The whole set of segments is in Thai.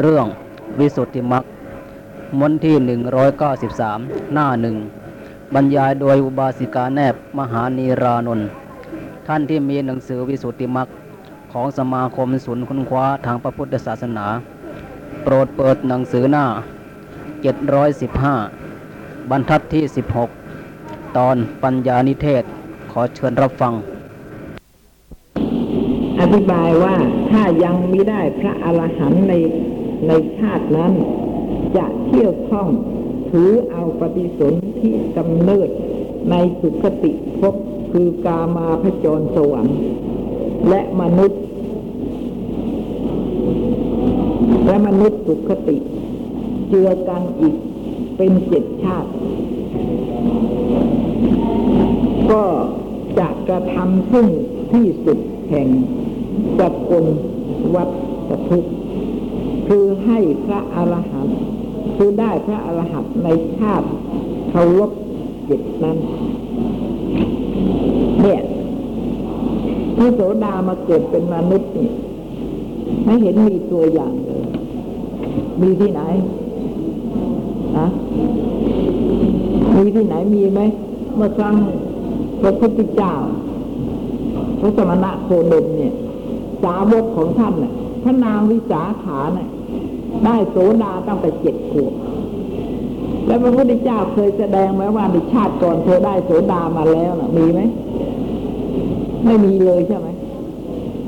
เรื่องวิสุทธิมรรคมนที่193หน้าหนึ่งบรรยายโดยอุบาสิกาแนบมหานีรานนท์ท่านที่มีหนังสือวิสุทธิมรรคของสมาคมศูนย์ค้นคว้าทางพระพุทธศาสนา โปรดเปิดหนังสือหน้า 715 บรรทัดที่ 16 ตอนปัญญานิเทศขอเชิญรับฟัง อธิบายว่าถ้ายังไม่ได้พระอรหันต์ใน ในชาตินั้น จะเที่ยวท่อง ถือเอาปฏิสนธิกำเนิดในสุคติภพคือกามาพจรสวรรค์และมนุษย์ และมนุษย์สุคติ เจือกันอีกเป็นเจ็ดชาติ ก็จะกระทำซึ่งที่สุดแห่งจักรวัฏทุกข์ คือให้พระอรหันต์คือได้พระอรหันต์ในชาติเคารพจิตนั้นเนี่ยพระโสดามาเกิดเป็นมนุษย์นี่ไม่เห็นมีตัวอย่างเลยมีที่ไหนนะมีที่ไหนมีไหมเมื่อครั้งพระพุทธเจ้าพระสมณะโคดมเนี่ย สาวกของท่านน่ะพระนางวิสาขาเนี่ย ได้โสดาตั้งแต่เจ็ดขวบแล้วพระพุทธเจ้าเคยแสดงไหมว่าในชาติก่อนเธอได้โสดามาแล้วนะมีไหมไม่มีเลยใช่ไหม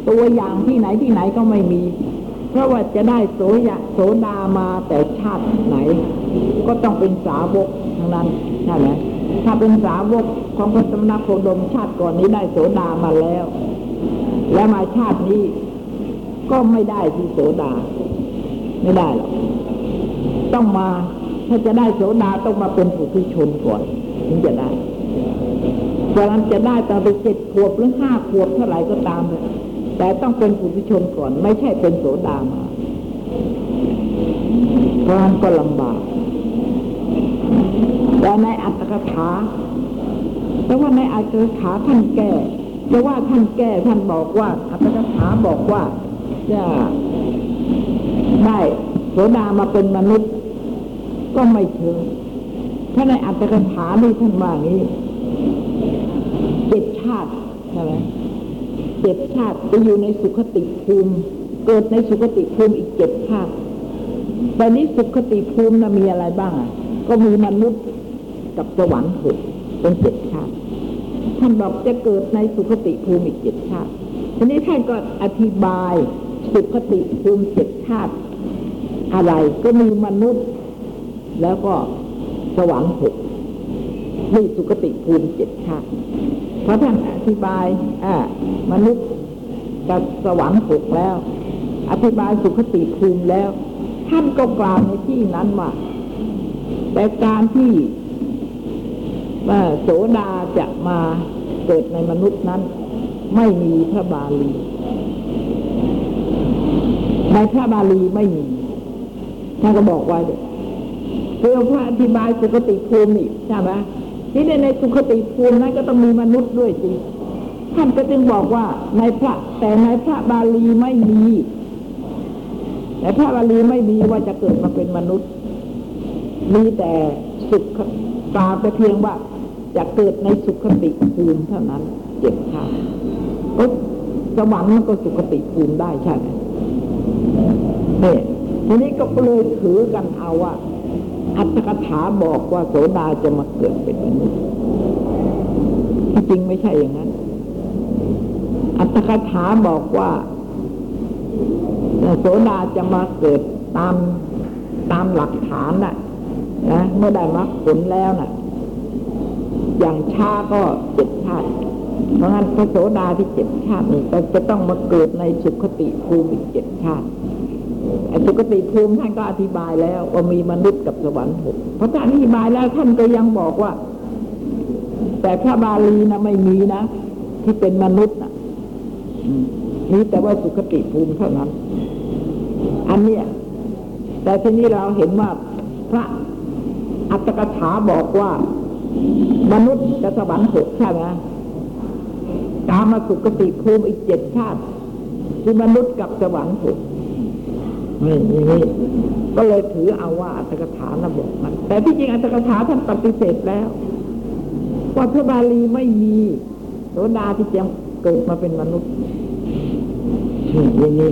ตัวอย่างที่ไหนที่ไหนก็ไม่มี เพราะว่าจะได้โสยะโสดามาแต่ชาติไหน ก็ต้องเป็นสาวกทั้งนั้นใช่ไหมถ้าเป็นสาวกของพระสมณโคดมชาติก่อนนี้ได้โสดามาแล้ว และมาชาตินี้ก็ไม่ได้ที่โสดา ไม่ได้หรอกต้องมาถ้าจะได้โสดาต้องมาเป็นผู้ที่ชนก่อนถึงจะได้เพราะนั้นจะได้ตอนไปเจ็ดขวบหรือห้าขวบเท่าไหร่ก็ตามเลยแต่ต้องเป็นผู้ที่ชนก่อน ไม่ใช่เป็นโสดามาเพราะนั้นก็ลำบากแต่ในอัตถกถาแต่ว่าในอัตถกถาท่านแก้จะว่าท่านแก้ท่านบอกว่าอัตถกถาบอกว่าจะ ได้โสดามาเป็นมนุษย์ ก็ไม่เชิงถ้าในอัตถกถานี่ท่านว่างี้เจ็ดชาติใช่ไหมเจ็ดชาติจะอยู่ในสุขติภูมิ เกิดในสุขติภูมิอีกเจ็ดชาติแต่นี้สุขติภูมินะมีอะไรบ้างอะ ก็มีมนุษย์กับสวรรค์หกเป็นเจ็ดชาติท่านบอกจะเกิดในสุขติภูมิอีกเจ็ดชาติทีนี้ท่านก็อธิบายสุขติภูมิเจ็ดชาติ อะไรก็มีมนุษย์ แล้วก็สวรรค์หกนี่สุขติภูมิเจ็ดชาติเพราะท่านอธิบายอ่ามนุษย์กับสวรรค์หกแล้ว อธิบายสุขติภูมิแล้ว ท่านก็กล่าวในที่นั้นว่าแต่การที่ว่าโสดาจะมาเกิดในมนุษย์นั้น ไม่มีพระบาลีในพระบาลีไม่มี ท่านก็บอกไว่าคือพระอธิบายสุขติภูมิใช่ไหมที่ในในสุขติภูมินั้นก็ต้องมีมนุษย์ด้วยสิท่านก็จึงบอกว่าในพระแต่ในพระบาลีไม่มีในพระบาลีไม่มีว่าจะเกิดมาเป็นมนุษย์ มีแต่สุขกล่าวแต่เพียงว่าจะเกิดในสุขติภูมิเท่านั้นเจ็บชาก็สวรรค์มันก็สุขติภูมิได้ใช่ไหมเนี่ย ทีนี้ก็เลยถือกันเอาว่าอัตถกถาบอกว่าโสดาจะมาเกิดเป็นมนุษย์ที่จริงไม่ใช่อย่างนั้น อัตถกถาบอกว่าโสดาจะมาเกิดตามตามหลักฐานน่ะนะเมื่อได้มรรคผลแล้วน่ะ อย่างช้าก็เจ็ดชาติเพราะงั้นพระโสดาที่เจ็ดชาตินี่ก็จะต้องมาเกิดในสุขติภูมิอีกเจ็ดชาติ สุขติภูมิท่านก็อธิบายแล้วว่ามีมนุษย์กับสวรรค์หกพระท่านอธิบายแล้วท่านก็ยังบอกว่า แต่พระบาลีนะไม่มีนะ ที่เป็นมนุษย์นะมีแต่ว่าสุขติภูมิเท่านั้น อันเนี้ยแต่ทีนี้เราเห็นว่าพระอัตถกถาบอกว่า มนุษย์กับสวรรค์หกใช่ไหมกามาสุขติภูมิอีกเจ็ดชาติคือมนุษย์กับสวรรค์หก นี่ย่างนี้ก็เลยถือเอาว่าอัตถกถานะบอกมัน แต่ที่จริงอัตถกถาท่านปฏิเสธแล้ว ว่าพระบาลีไม่มีโสดาที่จะเกิดมาเป็นมนุษย์นี่อย่างนี้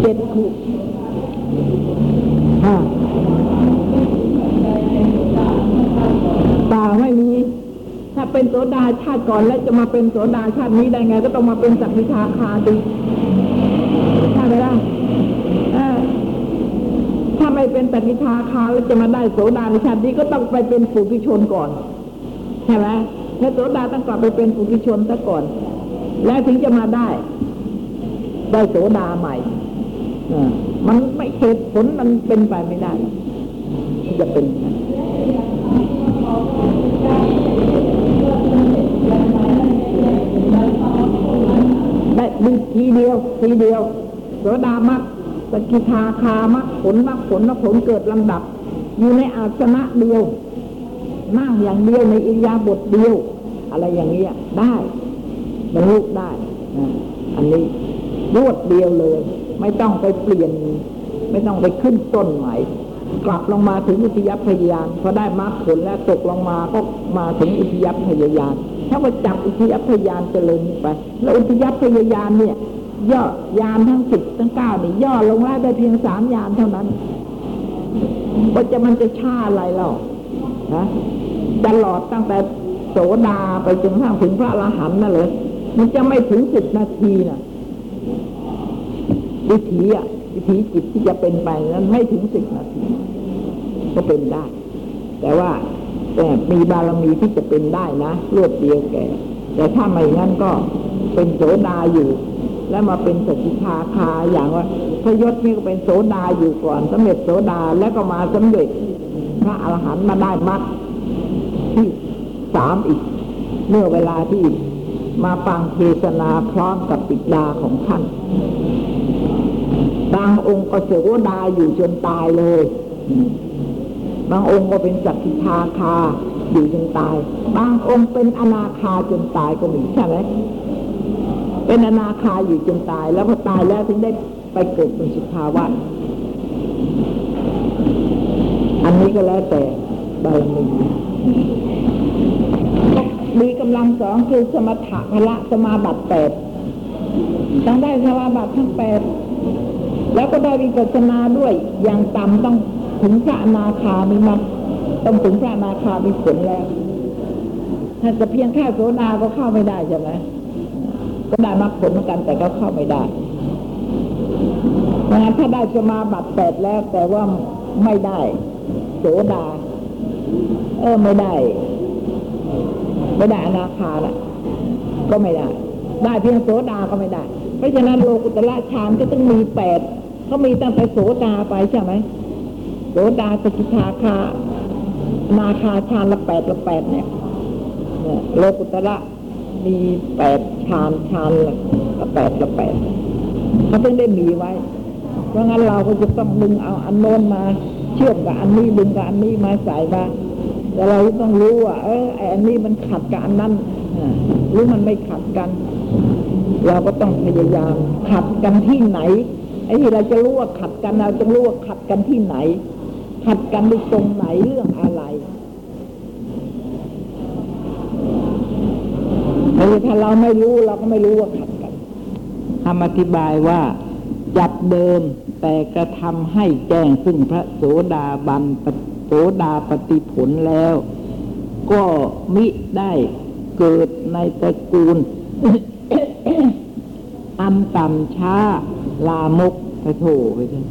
เจ็ดขุห้าป่าไม่มี ถ้าเป็นโสดาชาติก่อนแล้วจะมาเป็นโสดาชาตินี้ได้ไง ก็ต้องมาเป็นสักวิทาคาดีใช่ไหมล่ะถ้าไม่เป็นสักวิทาคาแล้วจะมาได้โสดาในชาตินี้ก็ต้องไปเป็นปุถุชนก่อนใช่ไหมถ้าโสดาต้องกลับไปเป็นปุถุชนซะก่อน แล้วถึงจะมาได้ ได้โสดาใหม่มันไม่เหตุผลมันเป็นไปไม่ได้ที่จะเป็น อย่างนั้นได้ดีทีเดียว ทีเดียวโสดามักสกิทาคามักผลมักผลมักผลเกิดลำดับ อยู่ในอาสนะเดียวนั่งอย่างเดียวในอิริยาบถเดียว อะไรอย่างเงี้ยได้บรรลุได้อันนี้รวดเดียวเลย ไม่ต้องไปเปลี่ยน ไม่ต้องไปขึ้นต้นใหม่กลับลงมาถึงอุทยพยายานพอได้มรรคผลแล้วตกลงมาก็มาถึงอุทยพยายาน ถ้าว่าจับอุทยพยานเจริญไป แล้วอุทยพยายานเนี่ย ย่อยานทั้งสิบทั้งเก้านี่ย่อลงแล้วได้เพียงสามยานเท่านั้นว่าจะมันจะช้าอะไรเล่านะตลอดตั้งแต่โสดาไปจนทั่งถึงพระอรหันต์นั่นเลย มันจะไม่ถึงสิบนาทีน่ะวิถีอะวิถีจิตที่จะเป็นไปนั้นไม่ถึงสิบนาทีก็เป็นได้ แต่ว่า มีบารมีที่จะเป็นได้นะรวดเดียวแก่ แต่ถ้าไม่งั้นก็เป็นโสดาอยู่ แล้วมาเป็นสกิทาคาอย่างว่าพระยศนี่ก็เป็นโสดาอยู่ก่อนสำเร็จโสดาแล้วก็มาสำเร็จพระอรหันต์มาได้มรรคที่สามอีก เมื่อเวลาที่มาฟังเทศนาพร้อมกับปิดาของท่าน บางองค์ก็โสดาอยู่จนตายเลย บางองค์ก็เป็นสักขิทาคาอยู่จนตาย บางองค์เป็นอนาคาจนตายก็มีใช่ไหมเป็นอนาคาอยู่จนตาย แล้วพอตายแล้วถึงได้ไปเกิดเป็นสุภาวะอันนี้ก็แล้วแต่บารมีมีกำลังสองคือสมถะพละสมาบัติแปดต้องได้สมาบัติทั้งแปดแล้วก็ได้วิปัสสนาด้วยอย่างต่ำต้อง ถึงพระนาคามีมักต้องถึงพระนาคามีผลแล้วถ้าจะเพียงแค่โสดาก็เข้าไม่ได้ใช่ไหมก็ได้มรรคผลเหมือนกันแต่ก็เข้าไม่ได้นะถ้าได้สมาบัติแปดแล้ว แต่ว่าไม่ได้ โสดา เออไม่ได้ ไม่ได้อนาคาน่ะ ก็ไม่ได้ ได้เพียงโสดาก็ไม่ได้ เพราะฉะนั้นโลกุตละฌานก็ต้องมีแปดเขามีตั้งแต่โสดาไปใช่ไหม โสดาสกิทาคา นาคาฌานละแปดละแปดเนี่ยโลกุตละมีแปดฌานฌานละแปดละแปดเขาต้องได้มีไว้ เพราะงั้นเราก็จะต้องดึงเอาอันโน้นมาเชื่อมกับอันนี้ดึงกับอันนี้มาใส่มาแต่เราต้องรู้ว่าเออไออันนี้มันขัดกับอันนั้นหรือมันไม่ขัดกัน เราก็ต้องพยายามขัดกันที่ไหนไอ้ที่เราจะรู้ว่าขัดกันเราจะรู้ว่าขัดกันที่ไหน ขัดกันในตรงไหนเรื่องอะไรถ้าเราไม่รู้เราก็ไม่รู้ว่าขัดกันคำอธิบายว่าจับเดิมแต่กระทำให้แจ้งซึ่งพระโสดาบันโสดาปฏิผลแล้ว ก็มิได้เกิดในตระกูล อันต่ำช้าลามกไปโถไปเถอะ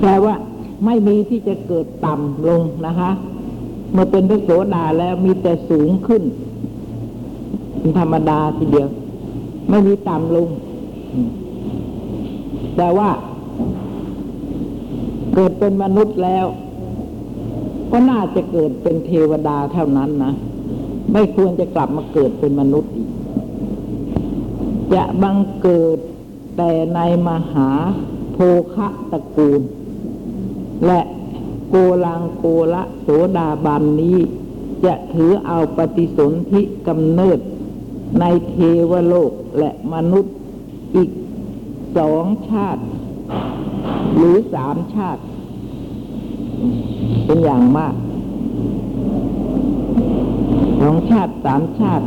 แปลว่า ไม่มีที่จะเกิดต่ำลงนะคะเมื่อเป็นพระโสดาแล้วมีแต่สูงขึ้นเป็นธรรมดาทีเดียว ไม่มีต่ำลง แต่ว่า เกิดเป็นมนุษย์แล้ว ก็น่าจะเกิดเป็นเทวดาเท่านั้นนะไม่ควรจะกลับมาเกิดเป็นมนุษย์อีก จะบังเกิดแต่ในมหาโภคะตระกูล และโกลังโกละโสดาบันนี้ จะถือเอาปฏิสนธิกำเนิด ในเทวโลกและมนุษย์อีกสองชาติ หรือสามชาติ เป็นอย่างมากสองชาติสามชาติ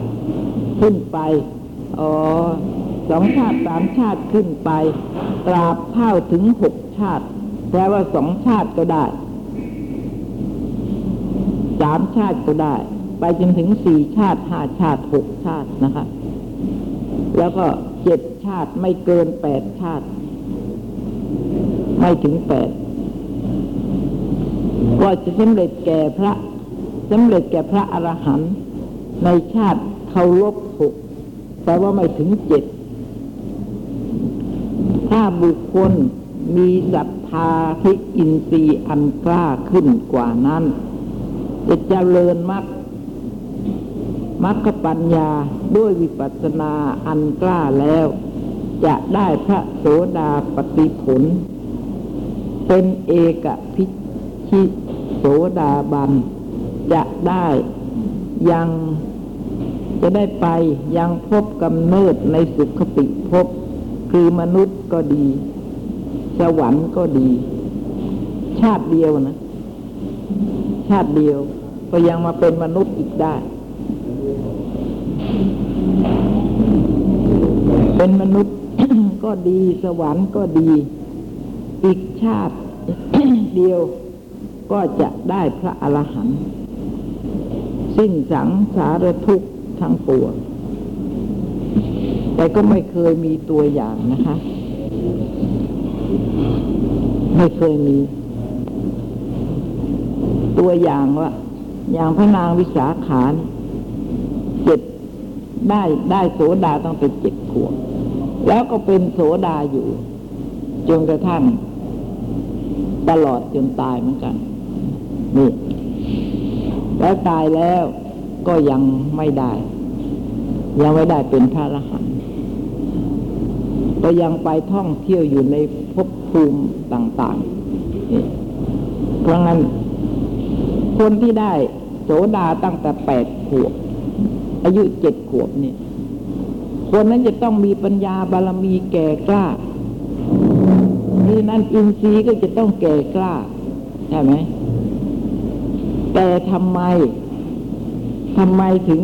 ขึ้นไปอ๋อสองชาติสามชาติขึ้นไป ตราบเท่าถึงหกชาติ แปลว่าสองชาติก็ได้สามชาติก็ได้ ไปจนถึงสี่ชาติห้าชาติหกชาตินะคะ แล้วก็เจ็ดชาติไม่เกินแปดชาติ ไม่ถึงแปดก็จะสำเร็จแก่พระสำเร็จแก่พระอรหันต์ในชาติเคารพหกแปลว่าไม่ถึงเจ็ดถ้าบุคคลมีศรัท ธาที่อินทรีย์อันกล้าขึ้นกว่านั้น จะเจริญมรรคมรรคปัญญาด้วยวิปัสสนาอันกล้าแล้ว จะได้พระโสดาปฏิผล เป็นเอกพิชิโสดาบัน จะได้ยังจะได้ไปยังพบกำเนิดในสุขติภพคือมนุษย์ก็ดี สวรรค์ก็ดี ชาติเดียวนะ ชาติเดียว ก็ยังมาเป็นมนุษย์อีกได้ เป็นมนุษย์ก็ดีสวรรค์ก็ดี อีกชาติเดียวก็จะได้พระอรหันต์สิ้นสังสารทุกข์ทั้งปวงแต่ก็ไม่เคยมีตัวอย่างนะคะ ไม่เคยมี ตัวอย่างว่า อย่างพระนางวิสาขานเจ็ดได้ได้โสดาต้องเป็นเจ็ดขวบแล้วก็เป็นโสดาอยู่ จนกระทั่ง ตลอดจนตายเหมือนกัน นี่ แล้วตายแล้วก็ยังไม่ได้ ยังไม่ได้เป็นพระอรหันต์ ก็ยังไปท่องเที่ยวอยู่ในภพภูมิต่างๆ เพราะงั้น คนที่ได้โสดาตั้งแต่แปดขวบ อายุเจ็ดขวบเนี่ยคนนั้นจะต้องมีปัญญาบารมีแก่กล้าดังนั้นอินทรีย์ก็จะต้องแก่กล้า ใช่ไหม แต่ทำไมทำไมถึง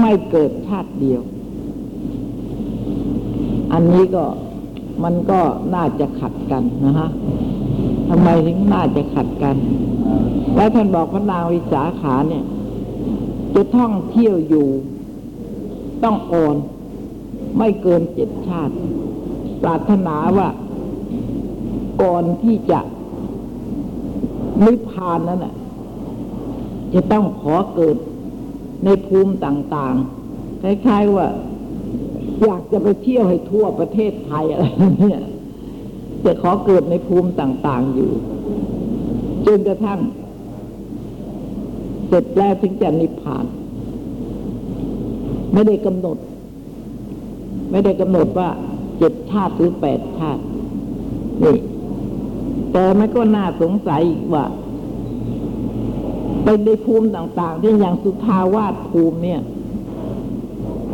ไม่เกิดชาติเดียว อันนี้ก็มันก็น่าจะขัดกันนะฮะทำไมถึงน่าจะขัดกัน แล้วท่านบอกพระนางวิสาขาเนี่ย จะท่องเที่ยวอยู่ ต้องอ่อนไม่เกินเจ็ดชาติ ปรารถนาว่าก่อนที่จะนิพพานนั้นน่ะ จะต้องขอเกิดในภูมิต่างๆ คล้ายๆว่า อยากจะไปเที่ยวให้ทั่วประเทศไทยอะไรเนี่ยจะขอเกิดในภูมิต่าง ๆอยู่ จนกระทั่ง เสร็จแล้วถึงจะนิพพาน ไม่ได้กำหนด ไม่ได้กำหนดว่าเจ็ดชาติหรือแปดชาตินี่แต่มันก็น่าสงสัยอีกว่าเป็นในภูมิต่าง ๆ ที่อย่างสุทาวาสภูมิเนี่ย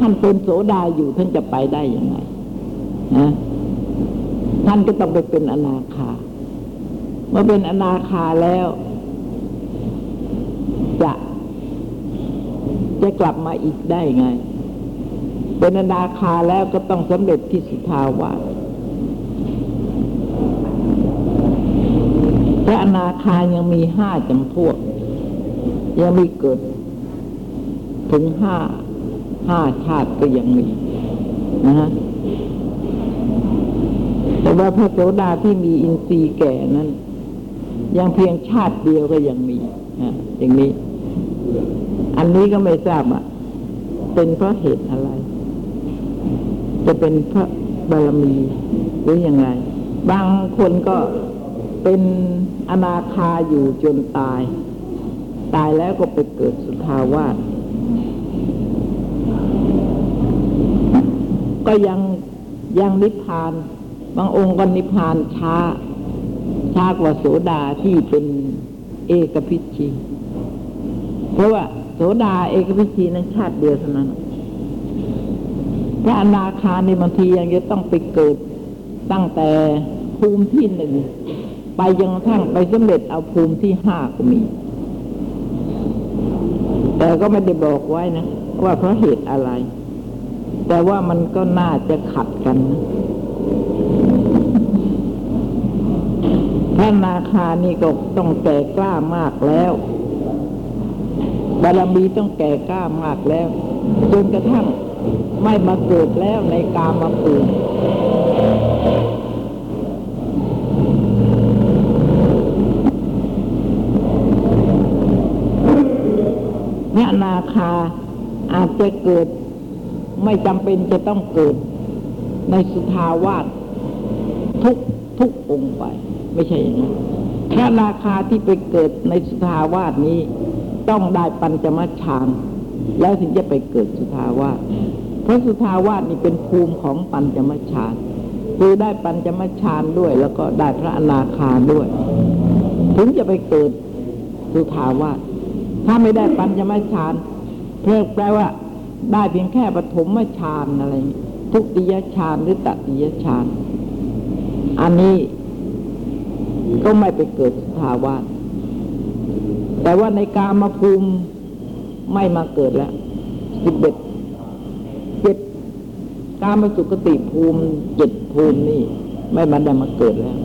ท่านเป็นโสดาอยู่ท่านจะไปได้ยังไงนะท่านก็ต้องไปเป็นอนาคาเมื่อเป็นอนาคาแล้ว จะจะกลับมาอีกได้ไง เป็นอนาคาแล้วก็ต้องสำเร็จที่สุทาวาสพระอนาคายังมีห้าจำพวก ยังมีเกิดถึงห้า ห้าชาติก็ยังมีนะฮะแต่ว่าพระโสดาที่มีอินทรีย์แก่นั้น ยังเพียงชาติเดียวก็ยังมีนะอย่างนี้ อันนี้ก็ไม่ทราบอะ เป็นเพราะเหตุอะไร จะเป็นพระบารมีหรืออยังไง บางคนก็เป็นอนาคาอยู่จนตาย ตายแล้วก็ไปเกิดสุทาวาส ก็ยังยังนิพพาน บางองค์ก็นิพพานช้า ช้ากว่าโสดาที่เป็นเอกพิชีเพราะว่าโสดาเอกพิชีนั้นชาติเดียวเท่านั้นพระอนาคาในบางทียังจะต้องไปเกิดตั้งแต่ภูมิที่หนึ่งไปจนกระทั่งไปสำเร็จเอาภูมิที่ห้าก็มี แต่ก็ไม่ได้บอกไว้นะ ว่าเพราะเหตุอะไร แต่ว่ามันก็น่าจะขัดกันนะพระนาคานี่ก็ต้องแก่กล้ามากแล้วบารมีต้องแก่กล้ามากแล้วจนกระทั่งไม่มาเกิดแล้วในกามาปูมิพระนาคาอาจจะเกิด ไม่จำเป็นจะต้องเกิดในสุทาวาสทุกทุกองค์ไป ไม่ใช่อย่างนั้นพระนาคาที่ไปเกิดในสุทาวาสนี้ ต้องได้ปัญจมัชฌานแล้วถึงจะไปเกิดสุทาวาสเพราะสุทาวาสนี่เป็นภูมิของปัญจมัชฌานคือได้ปัญจมัชฌานด้วย แล้วก็ได้พระอนาคาด้วย ถึงจะไปเกิดสุทาวาสถ้าไม่ได้ปัญจมัชฌานเพื่อแปลว่า ได้เพียงแค่ปฐมฌานอะไร ทุติยฌานหรือตติยฌานอันนี้ก็ไม่ไปเกิดสุทาวาสแต่ว่าในกามาภูมิไม่มาเกิดแล้วสิบเอ็ดเจ็ดกามาสุกติภูมิเจ็ดภูมินี่ ไม่มาได้มาเกิดแล้ว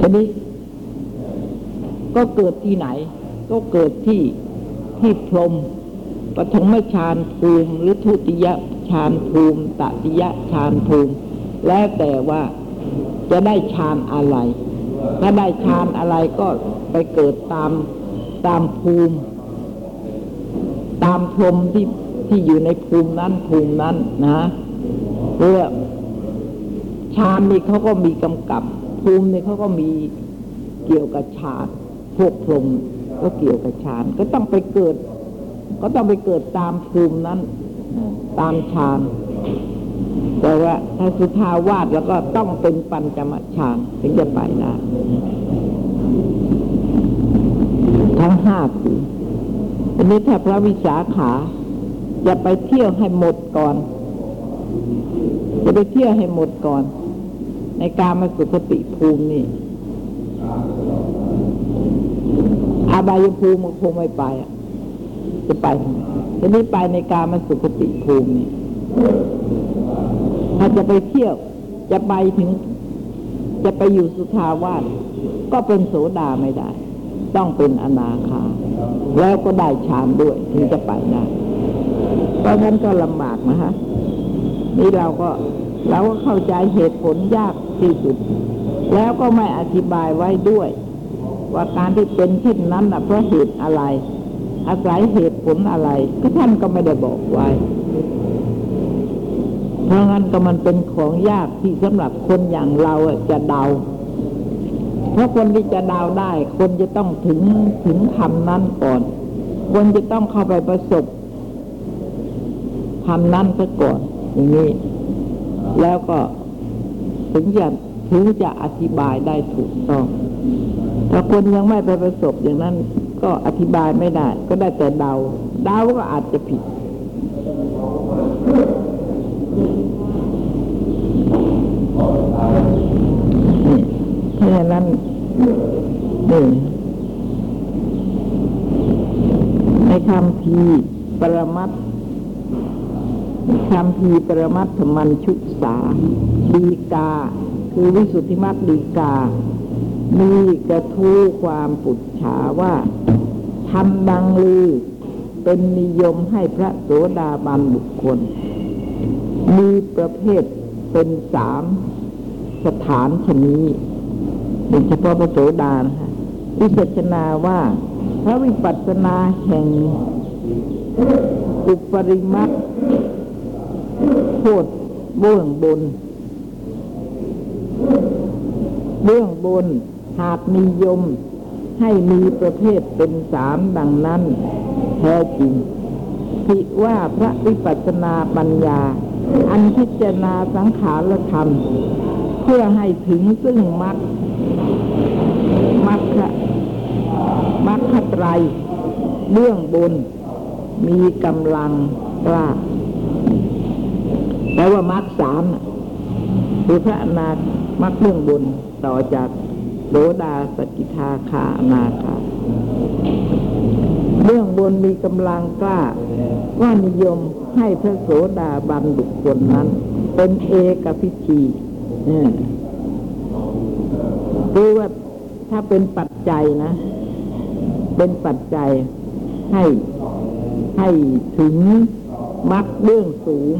ทีนี้ก็เกิดที่ไหน ก็เกิดที่ ที่พรหมปฐมฌานภูมิ หรือทุติยฌานภูมิตติยฌานภูมิ แล้วแต่ว่าจะได้ฌานอะไร ถ้าได้ฌานอะไรก็ไปเกิดตามตามภูมิ ตามพรหมที่ที่อยู่ในภูมินั้นภูมินั้นนะเพื่องฌานนี่เขาก็มีกำกับ ภูมินี่เขาก็มีเกี่ยวกับฌานพวกพรหม ก็เกี่ยวกับฌานก็ต้องไปเกิด ก็ต้องไปเกิดตามภูมินั้น ตามฌานแต่ว่าถ้าสุทาวาสแล้วก็ต้องเป็นปัญจมฌานถึงจะไปได้ทั้งห้าปีอันนี้ถ้าพระวิสาขาจะไปเที่ยวให้หมดก่อน จะไปเที่ยวให้หมดก่อน ในการมาสุคติภูมินี่ อา บายภูมิคงไม่ไปจะไปทีนี้ไปในการมาสุคติภูมินี่ถ้าจะไปเที่ยว จะไปถึง จะไปอยู่สุทาวาสก็เป็นโสดาไม่ได้ ต้องเป็นอนาคา แล้วก็ได้ฌานด้วยถึงจะไปได้เพราะงั้นก็ลำบากนะฮะนี่เราก็เราก็เข้าใจเหตุผลยากที่สุด แล้วก็ไม่อธิบายไว้ด้วย ว่าการที่เป็นเช่นนั้นนะเพราะเหตุอะไร อาศัยเหตุผลอะไร ก็ท่านก็ไม่ได้บอกไว้ เพราะงั้นก็มันเป็นของยากที่สำหรับคนอย่างเราจะเดา เพราะคนที่จะเดาได้ คนจะต้องถึงถึงคำนั้นก่อน คนจะต้องเข้าไปประสบคำนั้นซะก่อนอย่างนี้ แล้วก็ถึงจะถึงจะอธิบายได้ถูกต้อง ถ้าคนยังไม่ไปประสบอย่างนั้น ก็อธิบายไม่ได้ ก็ได้แต่เดาเดาก็อาจจะผิด เพราะฉะนั้นนี่ในคำพีปรมัตคำพีปรมัตถมันชุสาดีกา คือวิสุทธิมัตดีกา มีกระทู้ความปุจฉาว่าทำดังลือ เป็นนิยมให้พระโสดาบันบุคคล มีประเภทเป็นสามสถานชนี้โดยเฉพาะพระโสดานะคะวิจัชนาว่าพระวิปัสสนาแห่งอุปริมัตโคตรเบื้องบน เบื้องบน หากนิยมให้มีประเภทเป็นสามดังนั้น แท้จริงผิว่าพระวิปัสสนาปัญญา อันพิจารณาสังขารธรรม เพื่อให้ถึงซึ่งมรรคมรรคมรรคไตรเบื้องบนมีกำลังกล้าแปลว่ามรรคสามคือพระนาคมรรคเบื้องบนต่อจาก โสดาสกิทาคานาคาเบื้องบนมีกำลังกล้า ว่านิยมให้พระโสดาบันบุคคลนั้น เป็นเอกพิชีเนี่ยคือว่าถ้าเป็นปัจจัยนะ เป็นปัจจัยให้ให้ถึงมรรคเบื้องสูง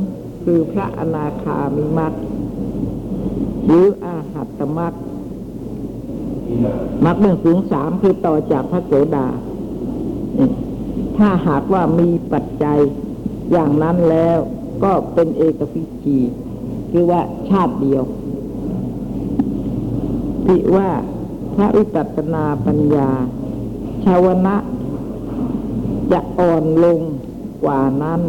คือพระอนาคามีมรรคหรืออาหัตตมรรค มรรคเบื้องสูงสามคือต่อจากพระโสดา ถ้าหากว่ามีปัจจัยอย่างนั้นแล้วก็เป็นเอกพิชีคือว่าชาติเดียว ที่ว่าพระวิปัสสนาปัญญา ชาวนะจะอ่อนลงกว่านั้น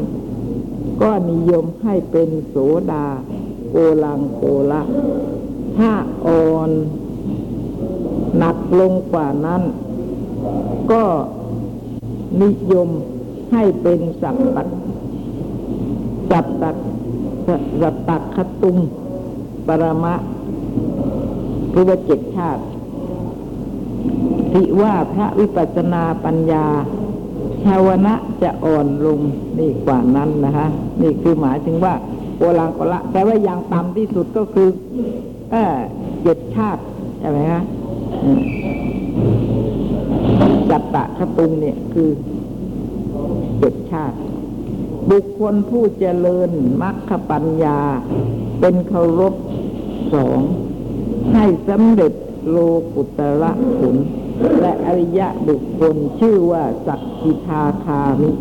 ก็นิยมให้เป็นโสดาโกลังโกละ ถ้าอ่อน หนักลงกว่านั้น ก็นิยมให้เป็นสัตตักสัตตักสัตตักขตุงปรมะคือว่าเจ็ดชาติที่ว่าพระวิปัสสนาปัญญาชาวนะจะอ่อนลงนี่กว่านั้นนะคะนี่คือหมายถึงว่าโกลังกละแต่ว่าอย่างต่ำที่สุดก็คือเออเจ็ดชาติใช่ไหมคะ จัตตะคตุงเนี่ยคือเจ็ดชาติ บุคคลผู้เจริญมรรคปัญญา เป็นเคารพสองให้สำเร็จโลกุตระผลและอริยะบุคคลชื่อว่าสักกิทาคามิ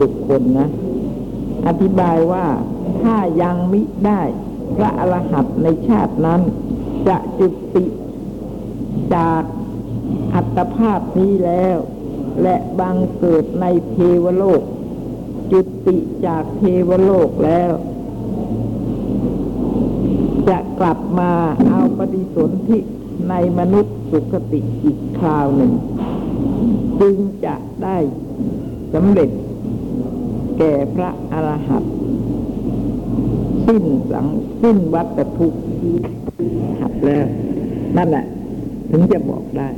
บุคคลนะ อธิบายว่าถ้ายังมิได้ พระอรหันต์ในชาตินั้น จะจุติ จากอัตภาพนี้แล้ว และบังเกิดในเทวโลก จุติจากเทวโลกแล้ว จะกลับมาเอาปฏิสนธิในมนุษย์สุคติอีกคราวหนึ่ง จึงจะได้สำเร็จแก่พระอรหันต์สิ้นสังสิ้นวัฏทุกข์หัดแล้วนั่นแหละ ถึงจะบอกได้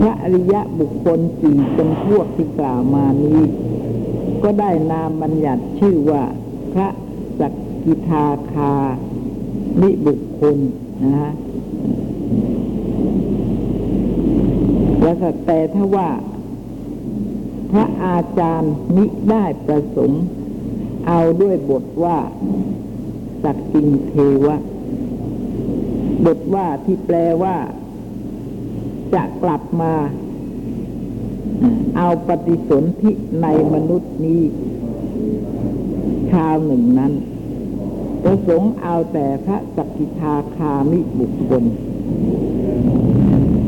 พระอริยะบุคคลสี่จำพวกที่กล่าวมานี้ ก็ได้นามบัญญัติชื่อว่าพระสักกิทาคานิบุคคลนะฮะแล้วแต่ถ้าว่า พระอาจารย์มิได้ประสงค์ เอาด้วยบทว่า สักกิงเทวะ บทว่าที่แปลว่า จะกลับมา เอาปฏิสนธิในมนุษย์นี้คราวหนึ่งนั้นประสงค์เอาแต่พระสักกิทาคามิบุคคล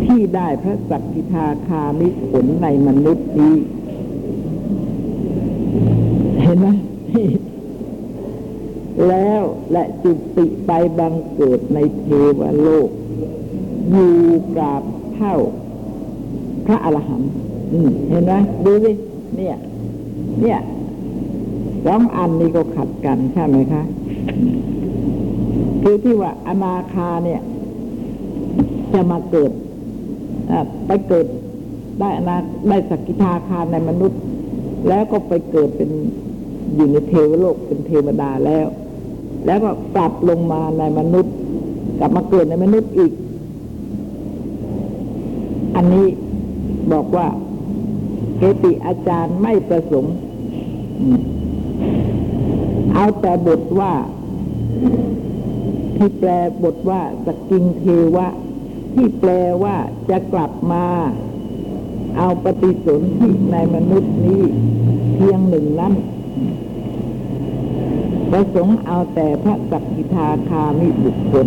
ที่ได้พระสักกิทาคามิผลในมนุษย์นี้ เห็นไหม แล้วและจุติไปบังเกิดในเทวโลก อยู่กราบเท่า พระอรหันต์เห็นไหมดูสิเนี่ย เนี่ยสองอันนี้ก็ขัดกันใช่ไหมคะคือที่ว่าอนาคาเนี่ย จะมาเกิดไปเกิดได้อนาได้สกิทาคาในมนุษย์ แล้วก็ไปเกิดเป็น อยู่ในเทวโลกเป็นเทวดาแล้ว แล้วก็กลับลงมาในมนุษย์ กลับมาเกิดในมนุษย์อีก อันนี้บอกว่าเกติอาจารย์ไม่ประสงค์เอาแต่บทว่า ที่แปลบทว่าสกิงเทวะ ที่แปลว่าจะกลับมา เอาปฏิสนธิในมนุษย์นี้ เพียงหนึ่งนั้น ประสงค์เอาแต่พระสักกิทาคามิบุคคล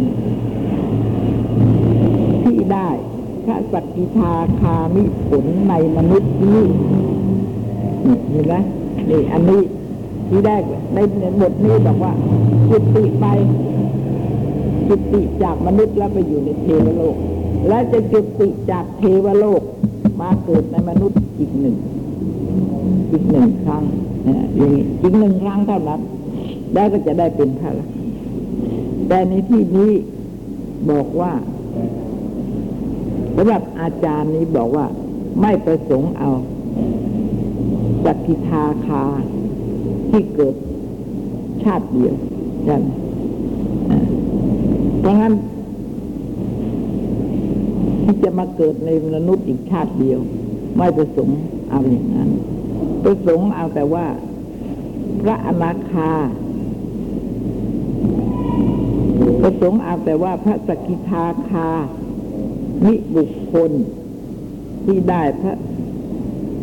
ที่ได้พระสักกิทาคามิผลในมนุษย์นี้นี่เห็นไหมนี่อันนี้ที่แรกในบทนี้บอกว่าจุติไปจุติจากมนุษย์แล้วไปอยู่ในเทวโลก และจะจุติจากเทวโลกมาเกิดในมนุษย์อีกหนึ่ง อีกหนึ่งครั้งนะอย่างนี้อีกหนึ่งครั้งเท่านั้นแล้วก็จะได้เป็นพระละแต่ในที่นี้บอกว่าสำหรับอาจารย์นี้บอกว่า ไม่ประสงค์เอาสัติทาคาที่เกิดชาติเดียวใช่ไหมอ่าเพราะงั้นที่จะมาเกิดในมนุษย์อีกชาติเดียว ไม่ประสงค์เอาอย่างนั้น ประสงค์เอาแต่ว่า พระอนาคาประสงค์เอาแต่ว่าพระสกิทาคามิบุคคล ที่ได้พระ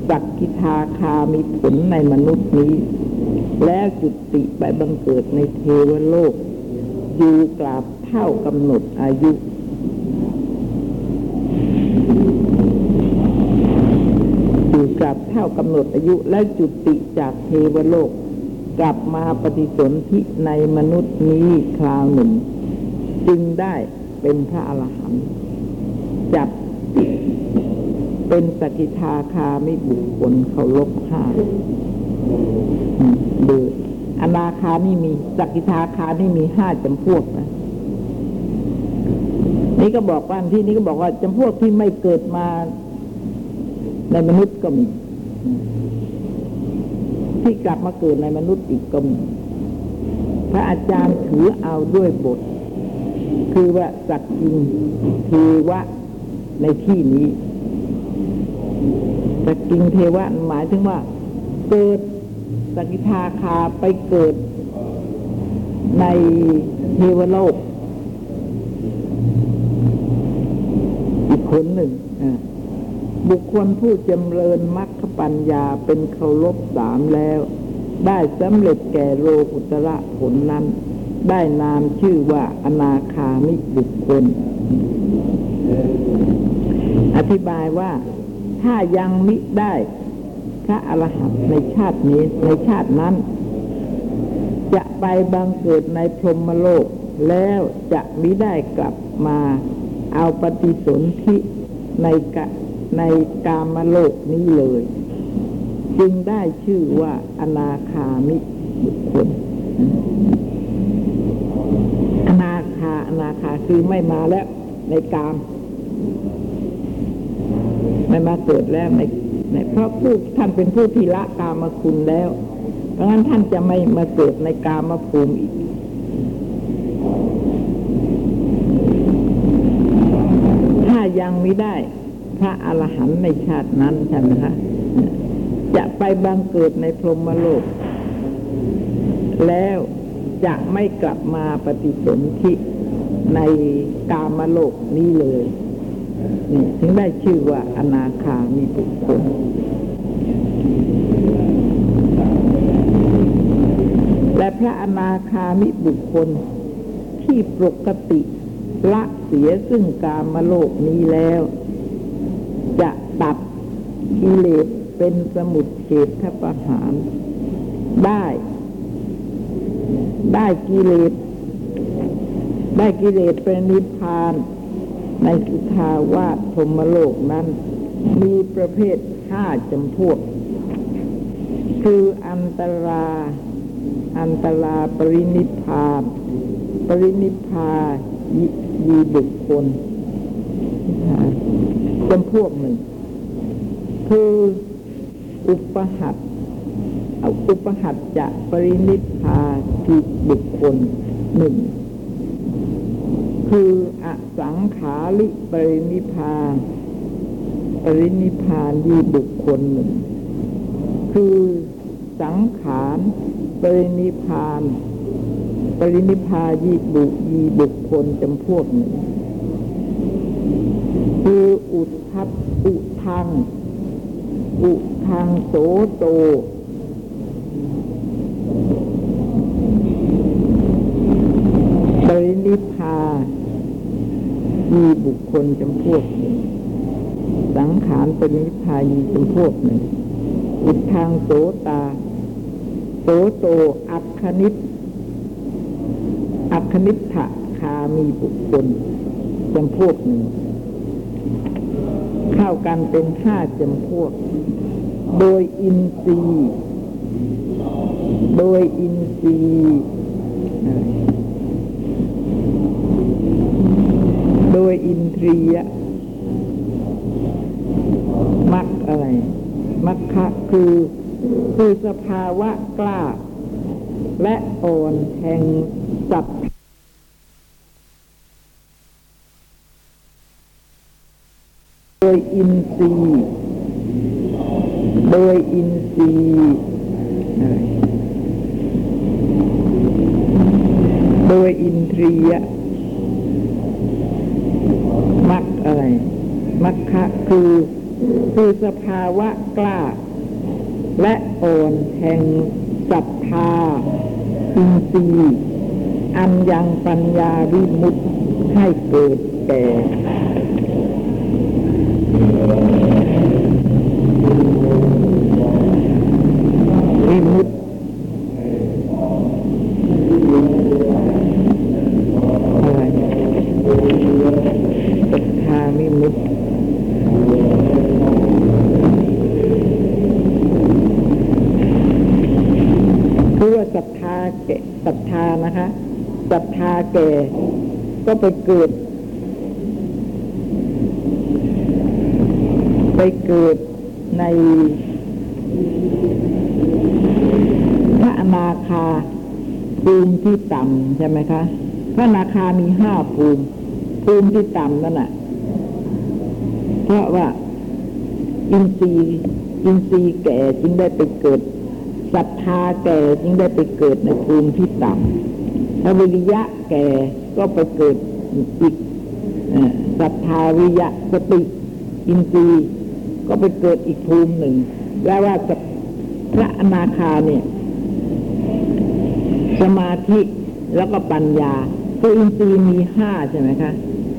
สักกิทาคามีผลในมนุษย์นี้ แล้วจุติไปบังเกิดในเทวโลก อยู่กราบเท่ากำหนดอายุ ดับเท่ากำหนดอายุและจุติจากเทวโลก กลับมาปฏิสนธิในมนุษย์นี้คราวหนึ่ง จึงได้เป็นพระอรหันต์จับเป็นสกิทาคาไม่บุคคลเขาลบห้าอืมดูอนาคานี่มีสกิทาคานี่มีห้าจำพวกนะนี่ก็บอกว่าที่นี่ก็บอกว่าจำพวกที่ไม่เกิดมาในมนุษย์ก็มี ที่กลับมาเกิดในมนุษย์อีกก็มีพระอาจารย์ถือเอาด้วยบท คือว่าสักกิงเทวะในที่นี้สักกิงเทวะหมายถึงว่า เกิดสกิทาคาไปเกิดในเทวโลก อีกคนหนึ่งอะ บุคคลผู้จำเริญมรรคปัญญาเป็นเคารพสามแล้ว ได้สำเร็จแก่โลกุตระผลนั้น ได้นามชื่อว่าอนาคามิบุคคล อธิบายว่าถ้ายังมิได้พระอรหันต์ในชาตินี้ในชาตินั้น จะไปบังเกิดในพรหมโลก แล้วจะมิได้กลับมาเอาปฏิสนธิในกะ ในกามโลกนี้เลย จึงได้ชื่อว่าอนาคามิบุคคลอนาคาอนาคาคือไม่มาแล้วในกาม ไม่มาเกิดแล้วในในเพราะผู้ท่านเป็นผู้ที่ละกามคุณแล้ว เพราะงั้นท่านจะไม่มาเกิดในกามภูมิอีกถ้ายังไม่ได้ ระอรหันต์ในชาตินั้นใช่ไหมคะจะไปบังเกิดในพรหมโลก แล้วจะไม่กลับมาปฏิสนธิในกามโลกนี้เลยนี่ถึงได้ชื่อว่าอนาคามีบุคคลและพระอนาคามิบุคคลที่ปกติละเสียซึ่งกามโลกนี้แล้ว จะตัดกิเลสเป็นสมุดเฉทประหาร ได้ ได้กิเลส ได้กิเลสเป็นนิพพาน ในสุทาวาสพมโลกนั้น มีประเภทห้าจำพวก คืออันตราอันตราปรินิพพาน ปรินิพพายิยีบุคคล จำพวกหนึ่ง คืออุปหัตเอาอุปหัตจะปรินิพพาทิบุคคลหนึ่ง คืออสังขาริปรินิพพาปรินิพานยีบุคคลหนึ่ง คือสังขารปรินิพพาน ปรินิพพายีบุยีบุคคลจำพวกหนึ่ง คืออุทัพอุทัง อุทังโสโต ปรินิพายีบุคคลจำพวกหนึ่งสังขารปรินิพายีจำพวกหนึ่ง อุทังโสตา โสโต อัคคณิต อัคคณิทะคามีบุคคลจำพวกหนึ่ง เข้ากันเป็นห้าจำพวก โดยอินทรีย์ โดยอินทรีย์โดยอินทรียมักอะไร มักคะคือคือสภาวะกล้า และอ่อนแห่งสัตว์โด ยอินทรีย์โดยอินทรีย์โดยอินทรียะมักอะไรมักคะคือคือสภาวะกล้า และอ่อนแห่งศรัทธาอินทรีย์อันยังปัญญาวิมุตให้เกิดแก่ วิมุตติอะไรศรัทธาวิมุตติคือว่าศรัทธาแก่ศรัทธานะคะศรัทธาแก่ ก็ ไปเกิด ไปเกิดในพระนาคาภูมิที่ต่ำใช่ไหมคะ พระนาคามีห้าภูมิ ภูมิที่ต่ำนั่นน่ะเพราะว่าอินทรีย์อินทรีย์แก่จึงได้ไปเกิดศรัทธาแก่จึงได้ไปเกิดในภูมิที่ต่ำถ้าวิริยะแก่ก็ไปเกิด อีกศรัทธาวิยะสติอินทรีย์ก็ไปเกิดอีกภูมิหนึ่งแล้วว่าจะพระอนาคาเนี่ย สมาธิแล้วก็ปัญญาคืออินทรีย์มีห้าใช่ไหมคะ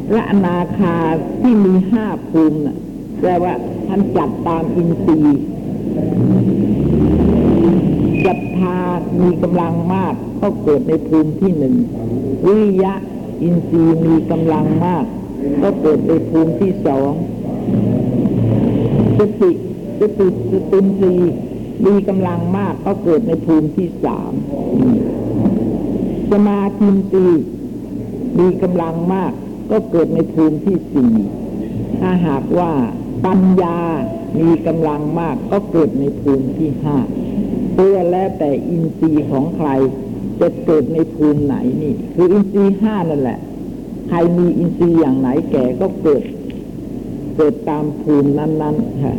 พระอนาคาที่มีห้าภูมิน่ะแปลว่าท่านจัดตามอินทรีย์ศรัทธามีกำลังมากก็เกิดในภูมิที่หนึ่งวิริยะ อินทรีย์มีกำลังมาก ก็เกิดในภูมิที่สองสติสติสตินทรีย์มีกำลังมากก็เกิดในภูมิที่สามสมาธินทรีย์มีกำลังมาก ก็เกิดในภูมิที่สี่ถ้าหากว่าปัญญามีกำลังมากก็เกิดในภูมิที่ห้าเพื่อแล้วแต่อินทรีย์ของใคร จะเกิดในภูมิไหนนี่ คืออินทรีย์ห้านั่นแหละ ใครมีอินทรีย์อย่างไหนแก่ก็เกิด เกิดตามภูมินั้นๆค่ะ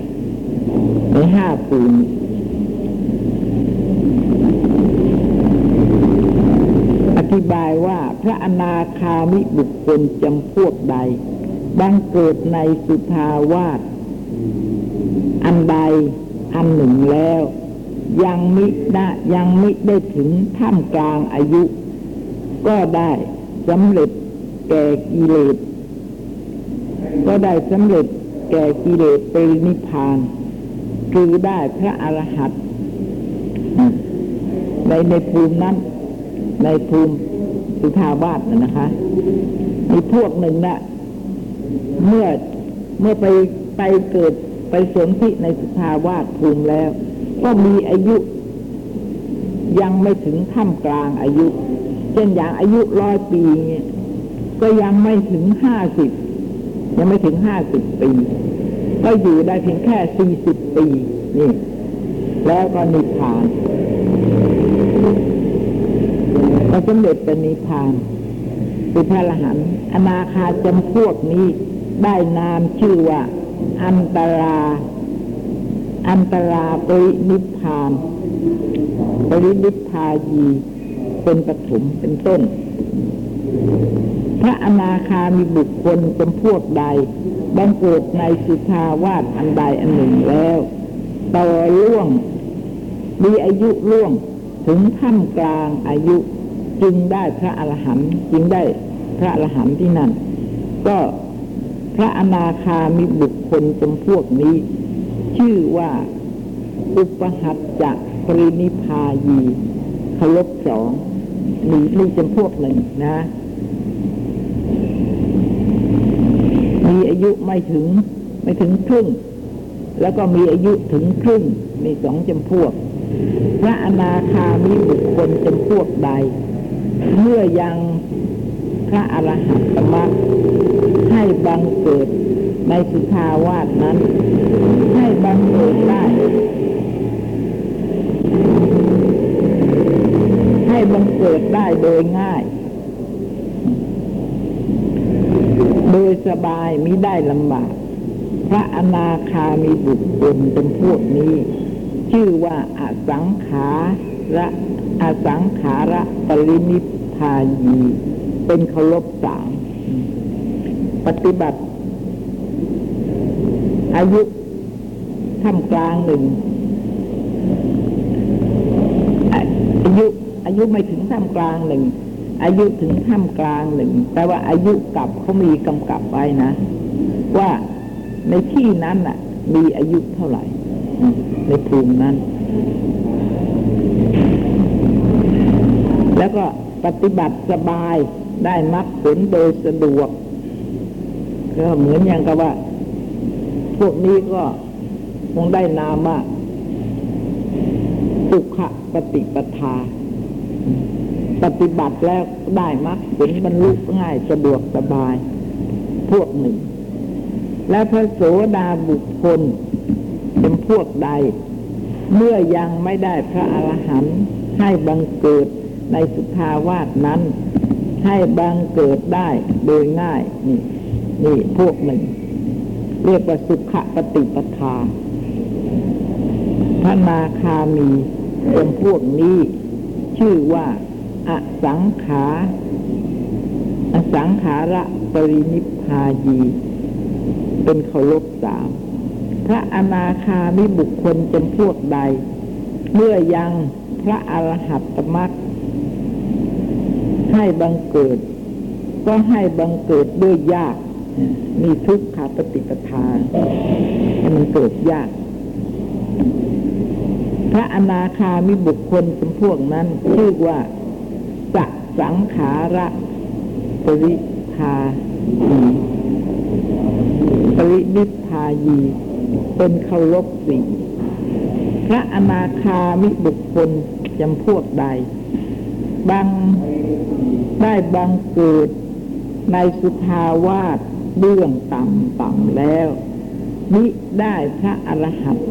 ในห้าภูมิอธิบายว่าพระอนาคามิบุคคลจำพวกใด บังเกิดในสุทาวาสอันใดอันหนึ่งแล้ว ยังมิได้ยังมิได้ถึงท่ามกลางอายุ ก็ได้สำเร็จแก่กิเลสก็ได้สำเร็จแก่กิเลสเป็นนิพพาน คือได้พระอรหันต์ในในภูมินั้น ในภูมิสุทาวาสนะนะคะมีพวกหนึ่งนะเมื่อเมื่อไปไปเกิดไปสนธิในสุทาวาสภูมิแล้ว ก็มีอายุ ยังไม่ถึงท่ามกลางอายุ เช่นอย่างอายุร้อยปีเนี่ยก็ยังไม่ถึงห้าสิบยังไม่ถึงห้าสิบปี ก็อยู่ได้เพียงแค่สี่สิบปีนี่ แล้วก็นิพพานพระสมเด็จเป็นนิพพานคือพระอรหันต์อนาคาจำพวกนี้ได้นามชื่อว่า อันตรา อันตราปรินิพานปรินิพพายีเป็นปฐมเป็นต้น พระอนาคามีบุคคลจำพวกใดบังเกิดในสุทาวาสอันใดอันหนึ่งแล้วต่อล่วง มีอายุล่วงถึงท่ามกลางอายุจึงได้พระอรหันต์จึงได้พระอรหันต์ที่นั่น ก็พระอนาคามีบุคคลจำพวกนี้ ชื่อว่า อุปหัตจะปรินิพายีเคารพสองนี่นี่จำพวกหนึ่งนะ มีอายุไม่ถึงไม่ถึงครึ่ง แล้วก็มีอายุถึงครึ่ง มีสองจำพวก พระอนาคามีบุคคลจำพวกใด เมื่อยังพระอรหันตมรรคให้บังเกิด ในสุทาวาสนั้น ให้บังเกิดได้ ให้บังเกิดได้โดยง่าย โดยสบายมิได้ลำบาก พระอนาคามีบุคคลเป็นพวกนี้ ชื่อว่าอาสังขาระอาสังขาระปรินิพพายี เป็นเคารพสามปฏิบัติ อายุท่ามกลางหนึ่งอายุอายุไม่ถึงท่ามกลางหนึ่งอายุถึงท่ามกลางหนึ่งแต่ว่าอายุกับเขามีกำกับไว้นะ ว่าในที่นั้นน่ะ มีอายุเท่าไหร่ ในภูมินั้น แล้วก็ปฏิบัติสบายได้มรรคผลโดยสะดวก ก็เหมือนอย่างกับว่า พวกนี้ก็คงได้นามว่าสุขปฏิปทา ปฏิบัติแล้วได้มรรคผลบรรลุง่ายสะดวกสบาย พวกหนึ่ง และพระโสดาบุคคลเป็นพวกใด เมื่อยังไม่ได้พระอรหันต์ให้บังเกิดในสุทาวาสนั้น ให้บังเกิดได้โดยง่ายนี่นี่พวกหนึ่ง เรียกว่าสุขปฏิปทาพระนาคามีเป็นพวกนี้ ชื่อว่า อสังขา อสังขาระปรินิพพายี เป็นเคารพสามพระอนาคามิบุคคลจำพวกใด เมื่อยังพระอรหัตตมรรคให้บังเกิด ก็ให้บังเกิดด้วยยาก มีทุกขาปฏิปทาให้มันเกิดยาก พระอนาคามิบุคคลจำพวกนั้น ชื่อว่าสัสังขาระปริพายีปรินิพายี เป็นเคารพสี่พระอนาคามิบุคคลจำพวกใดบังได้บังเกิดในสุทาวาส เบื้องต่ำต่ำแล้วมิได้พระอรหันต์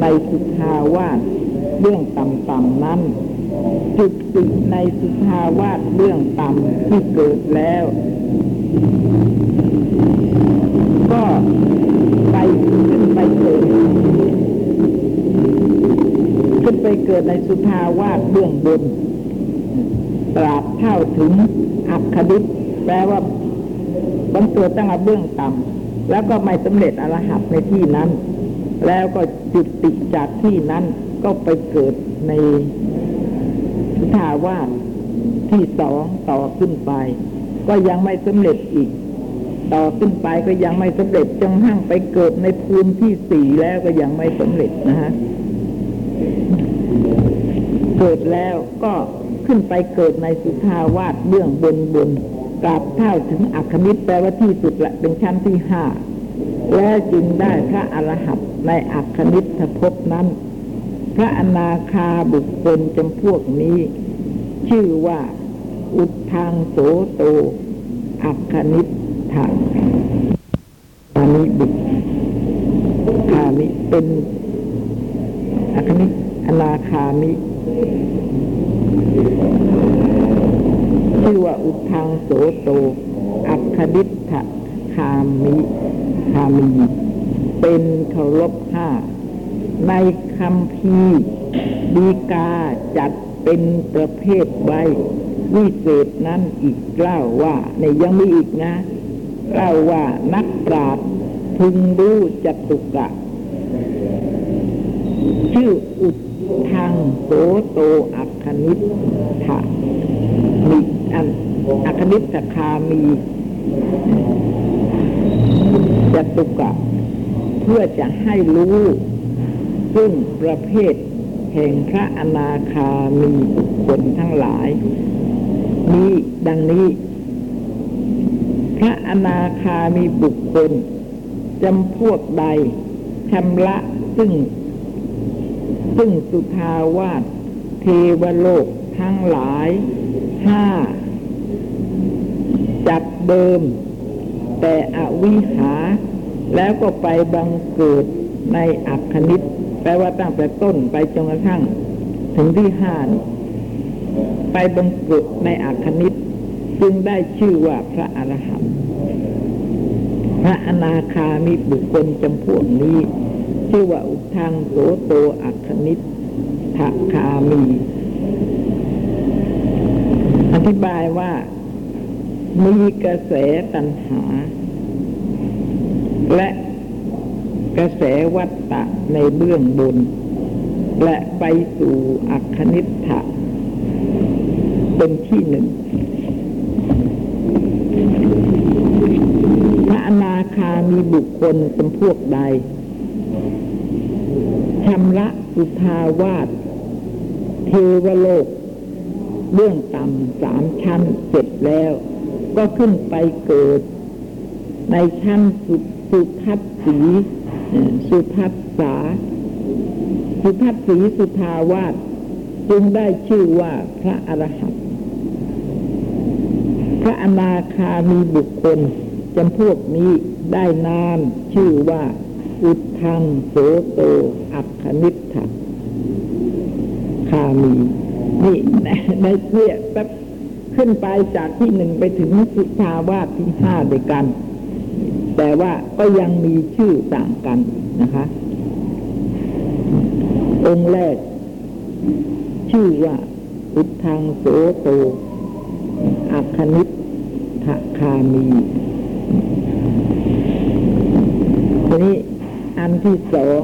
ในสุทาวาสเบื้องต่ำต่ำนั้นจุดติในสุทาวาสเบื้องต่ำที่เกิดแล้ว ก็ไปขึ้นไปเกิดขึ้นไปเกิดในสุทาวาสเบื้องบนตราบเท่าถึงอักขดิษแปลว่า บังเกิดตั้งแต่เบื้องต่ำแล้วก็ไม่สำเร็จอรหัตในที่นั้น แล้วก็จุดติจากที่นั้นก็ไปเกิดในสุทาวาสที่สองต่อขึ้นไป ก็ยังไม่สำเร็จอีก ต่อขึ้นไปก็ยังไม่สำเร็จจงหั่งไปเกิดในภูมิที่สี่แล้วก็ยังไม่สำเร็จนะฮะเกิดแล้วก็ขึ้นไปเกิดในสุทาวาสเบื้องบนบน กราบเท่าถึงอัคมิตแปลว่าที่สุดละเป็นชั้นที่ห้าแล้วจึงได้พระอรหันต์ในอัคมิตรภพนั้น พระอนาคาบุคคลจำพวกนี้ ชื่อว่า อุททางโสโต อัคคนิตถาอานิบุคคามิเป็นอัคคนิอนาคามิ ชื่อว่าอุทางโสโต อัคคดิษฐคามิคามี เป็นเคารพห้า ในคำพีดีกาจัดเป็นประเภทไว้วิเศษนั้นอีกเล่าว่าในยยังมีอีกนะเล่าว่านักปราชญ์พึงรู้จตุกะ ชื่ออุดทางโสโตอั คณิตถะมีอันอัคคณิตคามีจตุกะ เพื่อจะให้รู้ ซึ่งประเภท แห่งพระอนาคามีบุคคลทั้งหลาย นี้ดังนี้ พระอนาคามีบุคคลจำพวกใดชำระซึ่ง ซึ่งสุทาวาส เทวโลกทั้งหลายห้าจับเดิม แต่อวิหา แล้วก็ไปบังเกิดในอักคณิตแปลว่าตั้งแต่ต้นไปจนกระทั่ง ถึงที่ห้านไปบังเกิดในอักคณิตจึงได้ชื่อว่าพระอรหันต์พระอนาคามีบุคคลจำพวกนี้ ชื่อว่าอุทังโสโตอักคณิต ทะคามี อธิบายว่ามีกระแสตัณหา และกระแสวัตตะในเบื้องบน และไปสู่อัคณิตถะเป็นที่หนึ่งพระอนาคามีบุคคลจำพวกใดชำระสุทาวาส เทวโลกเบื้องต่ำสามชั้นเสร็จแล้ว ก็ขึ้นไปเกิด ในชั้นสุสุทัศสีสุทัศสา สุทัศสีสุทาวาสจึงได้ชื่อว่าพระอรหันต์พระอนาคามีบุคคลจำพวกนี้ได้นามชื่อว่า อุทังโสโต อัคคณิทธะ คามี นี่ในเนี่ยแป๊บขึ้นไปจากที่หนึ่งไปถึงสุทาวาสที่ห้าด้วยกัน แต่ว่าก็ยังมีชื่อต่างกันนะคะ องค์แรก ชื่อว่า อุทธังโสโตอัคคณิทะคามีทีนี้อันที่สอง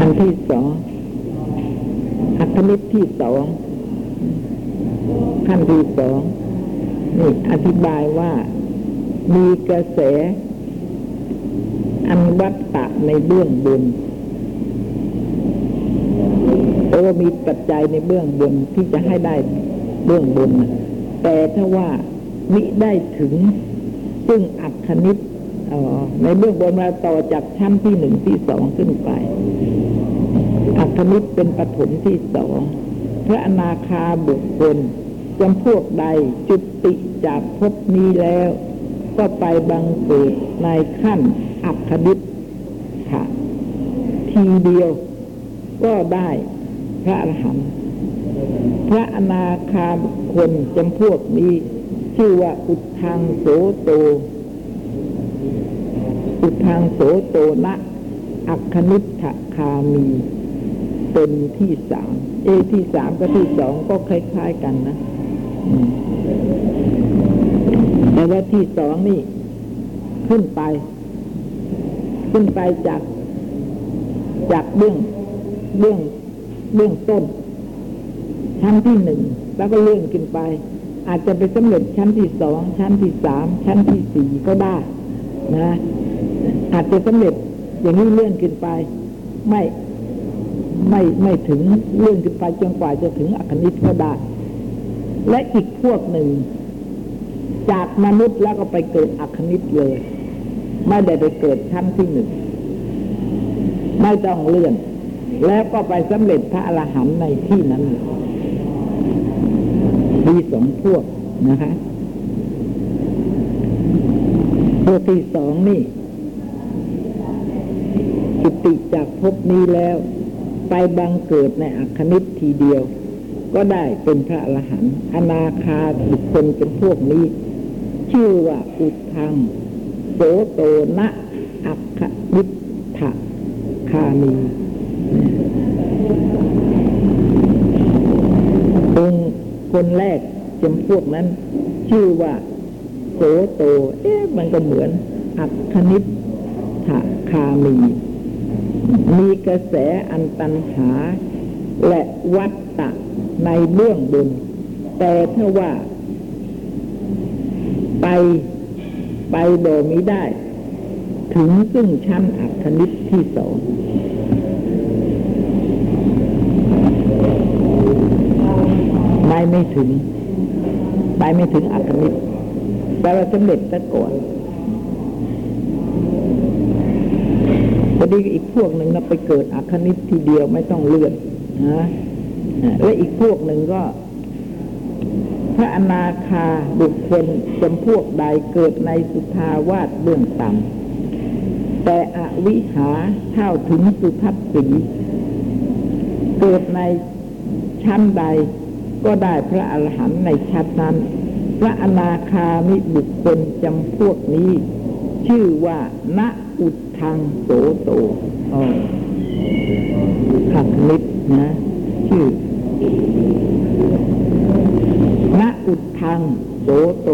อัน ที่สองอัคคณิตที่สองขั้นที่สองนี่อธิบายว่ามีกระแส อันวัตตะในเบื้องบนเพราะว่ามีปัจจัยในเบื้องบนที่จะให้ได้เบื้องบน แต่ถ้าว่ามิได้ถึงซึ่งอัคณิต ในเบื้องบนมาต่อจากชั้นที่หนึ่งที่สองขึ้นไป อัคคณิตเป็นปฐมที่สองพระอนาคาบุคคลจำพวกใดจุติจากภพนี้แล้ว ก็ไปบังเกิดในขั้นอัคคณิตค่ะ ทีเดียวก็ได้พระอรหันต์พระอนาคาบุคคลจำพวกนี้ ชื่อว่าอุทังโสโต อุทธังโสโตนะอัคคณิทธคามี เป็นที่สามเอที่สามกับที่สองก็คล้ายๆกันนะแต่ว่าที่สองนี่ ขึ้นไป ขึ้นไปจากจากเบื้องเบื้องเบื้องต้น ชั้นที่หนึ่งแล้วก็เลื่อนขึ้นไป อาจจะไปสำเร็จชั้นที่สองชั้นที่สามชั้นที่สี่ก็ได้นะ อาจจะสำเร็จอย่างนี้เลื่อนขึ้นไป ไม่ไม่ไม่ถึงเลื่อนขึ้นไปจนกว่าจะถึงอัคนิตก็ได้ และอีกพวกหนึ่ง จากมนุษย์แล้วก็ไปเกิดอัคนิตเลย ไม่ได้ไปเกิดชั้นที่หนึ่งไม่ต้องเลื่อน แล้วก็ไปสำเร็จพระอรหันต์ในที่นั้นมีสองพวกนะคะพวกที่สองนี่ จุติจากภพนี้แล้ว ไปบังเกิดในอัคคณิตทีเดียว ก็ได้เป็นพระอรหันต์อนาคาบุคคลเป็นพวกนี้ ชื่อว่าอุทังโสโตนะอัคคณิทธะคามีองค์คนแรกจำพวกนั้น ชื่อว่าโสโต เอ๊ะมันก็เหมือนอัคคณิทะคามี มีกระแสอันตันหา และวัตตะในเบื้องบน แต่ถ้าว่า ไปไปโดยมิได้ ถึงซึ่งชั้นอัคคณิตที่สองไปไม่ถึง ไปไม่ถึงอัคคณิตแปลว่าสำเร็จซะก่อน ดีอีกพวกหนึ่งนะไปเกิดอคนิตทีเดียวไม่ต้องเลื่อนนะและอีกพวกหนึ่งก็ พระอนาคาบุคคลจำพวกใดเกิดในสุทาวาสเบื้องต่ำแต่อวิหาเท่าถึงสุทัศสีเกิดในชั้นใดก็ได้พระอรหันต์ในชั้นนั้น พระอนาคามิบุคคลจำพวกนี้ ชื่อว่าณอุดทังโสโตอ๋อขักนิดนะ ชื่อณอุดทังโสโต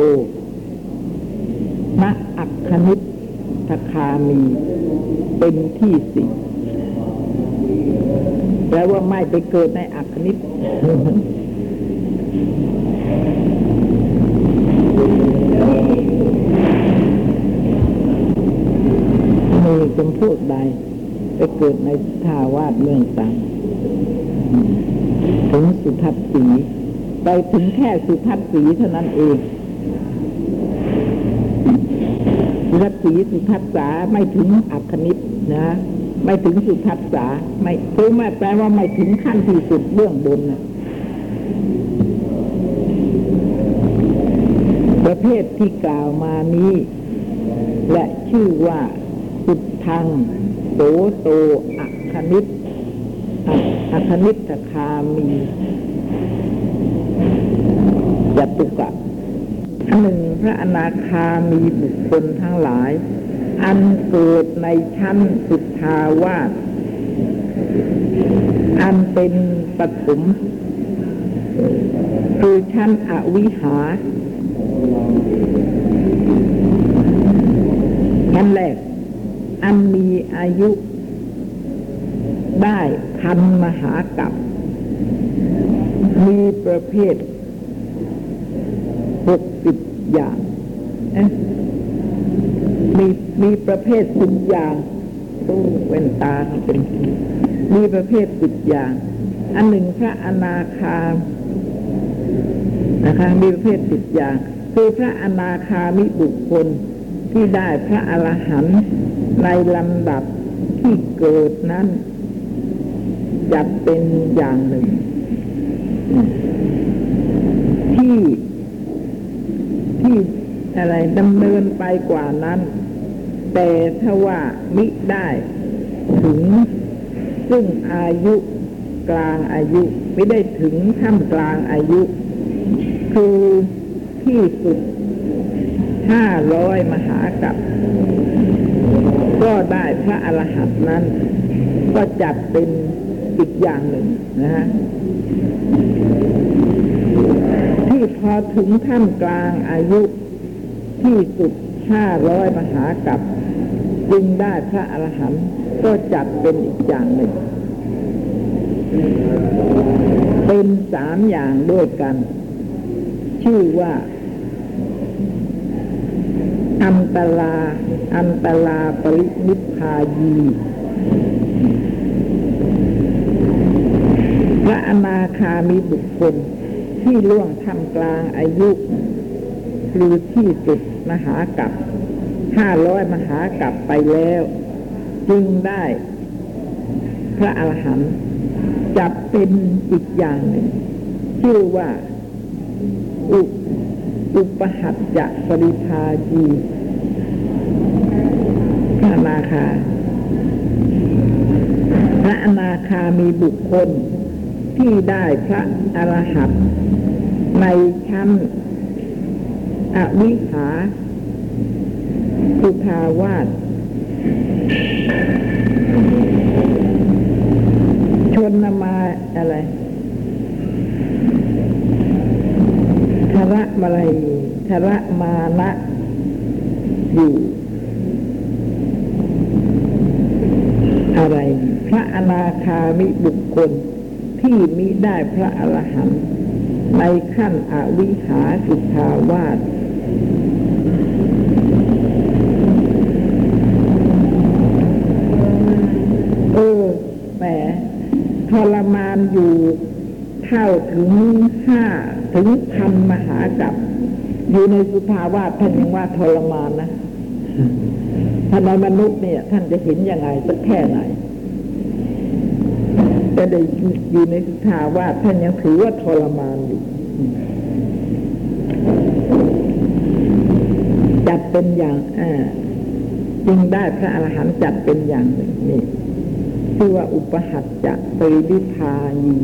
ณอักคณิทคามีเป็นที่สี่แปลว่าไม่ไปเกิดในอักคณิต มีจำพวกใดไปเกิดในท่าวาสเมืองต่างถึงสุทัศสีไปถึงแค่สุทัศสีเท่านั้นเองสุทัศสีสุทัศสาไม่ถึงอัคคณิตนะ ไม่ถึงสุทัศสาไม่คือไม่แปลว่าไม่ถึงขั้นที่สุดเบื้องบนนะประเภทที่กล่าวมานี้ และชื่อว่า สุดทางโสโตอัคคณิตอัคอัคคณิตคามีจตุกะอันหนึ่งพระอนาคามีบุคคลทั้งหลาย อันเกิดในชั้นสุทาวาสอันเป็นปฐมคือชั้นอวิหาชั้นแรก อันมีอายุ ได้พันมหากับ มีประเภทหกสิบอย่างมีมีประเภทสิบอย่างตู้เว้นตาเป็นมีประเภทสิบอย่าง อันหนึ่งพระอนาคานะคะมีประเภทสิบอย่าง คือพระอนาคามิบุคคล ที่ได้พระอรหันต์ในลำดับที่เกิดนั้นจัดเป็นอย่างหนึ่ง ที่ที่อะไรดำเนินไปกว่านั้น แต่ถ้าว่ามิได้ถึง ซึ่งอายุกลางอายุ ไม่ได้ถึงท่ามกลางอายุ คือที่สุด ห้าร้อยมหากับก็ได้พระอรหันต์นั้น ก็จัดเป็นอีกอย่างหนึ่งนะฮะที่พอถึงท่ามกลางอายุที่สุดห้าร้อยมหากับจึงได้พระอรหันต์ก็จัดเป็นอีกอย่างหนึ่ง เป็นสามอย่างด้วยกัน ชื่อว่า อันตลา อันตลาปรินิพพายีพระอนาคามีบุคคลที่ล่วงทำกลางอายุ คือที่สุดมหากับห้าร้อยมหากับไปแล้ว จึงได้ พระอรหันต์จับเป็นอีกอย่างหนึ่งชื่อว่าอุ อุปหัตจะปริภาจีพระอนาคา พระอนาคามีบุคคล ที่ได้พระอรหัตในชั้นอวิหาสุทาวาสชนนมาอะไรธ ระมาลัยธระมานะอยู่อะไร พระอนาคามิบุคคล ที่มิได้พระอรหันต์ในขั้นอวิหาสุทาวาสเออแหมทรมานอยู่เท่าถึงห้า ถึงพันมหากับ อยู่ในสุภาวะท่านยังว่าทรมานนะท่านในมนุษย์เนี่ย ท่านจะเห็นยังไงสักแค่ไหนแต่ได้อยู่ในสุภาวะท่านยังถือว่าทรมานอยู่จัดเป็นอย่างอ่าจึงได้พระอรหันต์จัดเป็นอย่างหนึ่งนี่ชื่อว่าอุปหัตจะปริวิพานี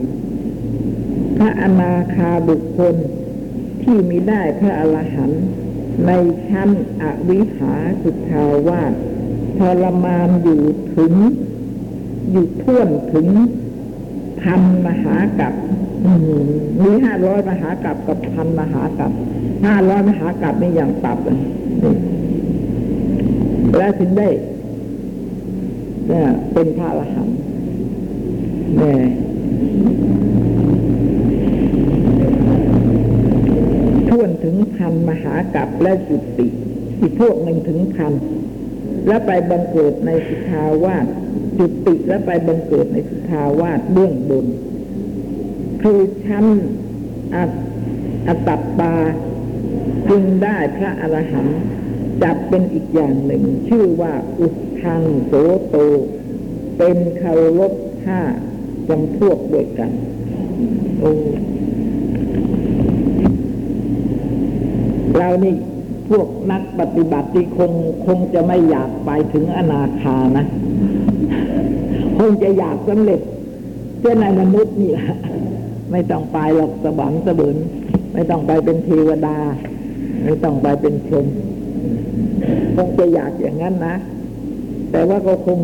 พระอนาคาบุคคลที่มีได้พระอรหันต์ในชั้นอวิหาสุทาวาสทรมานอยู่ถึง อยู่ท่วนถึงพันมหากับมีห้าร้อยมหากับกับพันมหากับห้าร้อยมหากับนี่อย่างตับเลยแล้วถึงได้เนี่ยเป็นพระอรหันต์เนี่ยท่วนถึง พันมหากับและจุติ อีกพวกหนึ่งถึงพันแล้วไปบังเกิดในสุทาวาสจุติแล้วไปบังเกิดในสุทาวาสเบื้องบน คือชั้นอัตอัตปาจึงได้พระอรหันต์จับเป็นอีกอย่างหนึ่ง ชื่อว่าอุทังโสโต เป็นคารพห้าจำพวกด้วยกัน โอ้ เรานี่พวกนักปฏิบัติที่คงคงจะไม่อยากไปถึงอนาคานะ คงจะอยากสำเร็จเจ้าในมนุษย์นี่แหละไม่ต้องไปหรอกสวรรค์สเบินไม่ต้องไปเป็นเทวดา ไม่ต้องไปเป็นชมคงจะอยากอย่างนั้นนะ แต่ว่าก็คง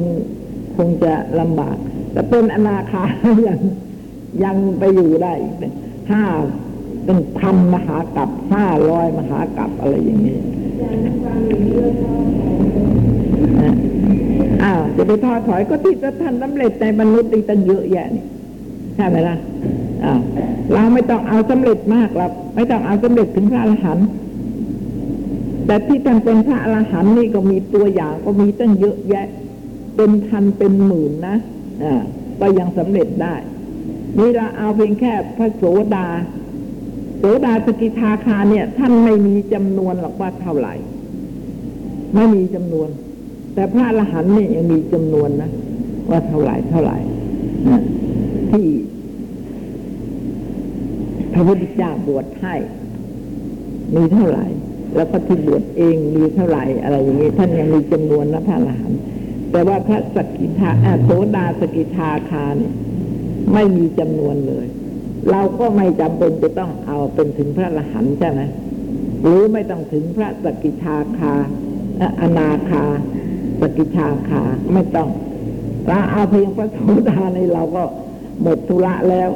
คงจะลำบาก แต่เป็นอนาคายังยังไปอยู่ได้ห้า เป็นพันมหากับห้าร้อยมหากับอะไรอย่างนี้อ้าวจะไปท้อถอยก็ที่จะท่านสำเร็จในมนุษย์อีตั้งเยอะแยะนี่ใช่ไหมล่ะอ้าวเราไม่ต้องเอาสำเร็จมากหรอกไม่ต้องเอาสำเร็จถึงพระอรหันต์แต่ที่ท่านเป็นพระอรหันต์นี่ก็มีตัวอย่างก็มีตั้งเยอะแยะ เป็นพันเป็นหมื่นนะอ่าก็ยังสำเร็จได้ นี่เราเอาเพียงแค่พระโสดา โสดาสกิทาคาเนี่ย ท่านไม่มีจำนวนหรอกว่าเท่าไหร่ ไม่มีจำนวน แต่พระอรหันต์เนี่ยยังมีจำนวนนะว่าเท่าไหร่เท่าไหร่ที่พระพุทธเจ้าบวชให้มีเท่าไหร่ แล้วก็ที่บวชเองมีเท่าไหร่ อะไรอย่างนี้ท่านยังมีจำนวนนะพระอรหันต์แต่ว่าพระสกิทาโสดาสกิทาคาเนี่ยไม่มีจำนวนเลย เราก็ไม่จำเป็นจะต้องเอาเป็นถึงพระอรหันต์ใช่ไหมหรือไม่ต้องถึงพระสกิทาคาอนาคาสกิทาคาไม่ต้องเราเอาเพียงพระโสดาในเราก็หมดธุระแล้ว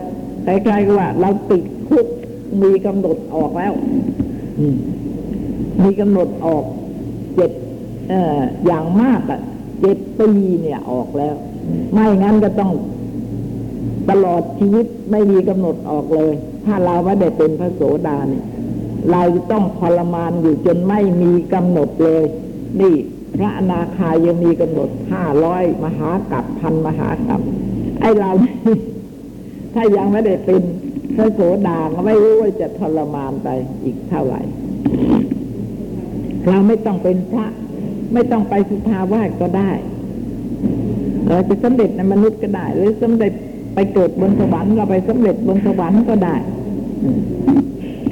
คล้ๆกับว่าเราติดคุกมีกำหนดออกแล้วมีกำหนดออกเจ็ดอออย่างมากอะเจ็ดปีเนี่ยออกแล้ว ไม่งั้นก็ต้อง ตลอดชีวิตไม่มีกำหนดออกเลย ถ้าเราไม่ได้เป็นพระโสดาเนี่ยเราจะต้องทรมานอยู่จนไม่มีกำหนดเลย นี่พระอนาคายังมีกำหนดห้าร้อยมหากับพันมหากับไอเราถ้ายังไม่ได้เป็นพระโสดาก็ไม่รู้ว่าจะทรมานไปอีกเท่าไหร่ เราไม่ต้องเป็นพระ ไม่ต้องไปสุทาวาสก็ได้ เราจะสำเร็จในมนุษย์ก็ได้ หรือสำเร็จ ไปเกิดบนสวรรค์เราไปสำเร็จบนสวรรค์ก็ได้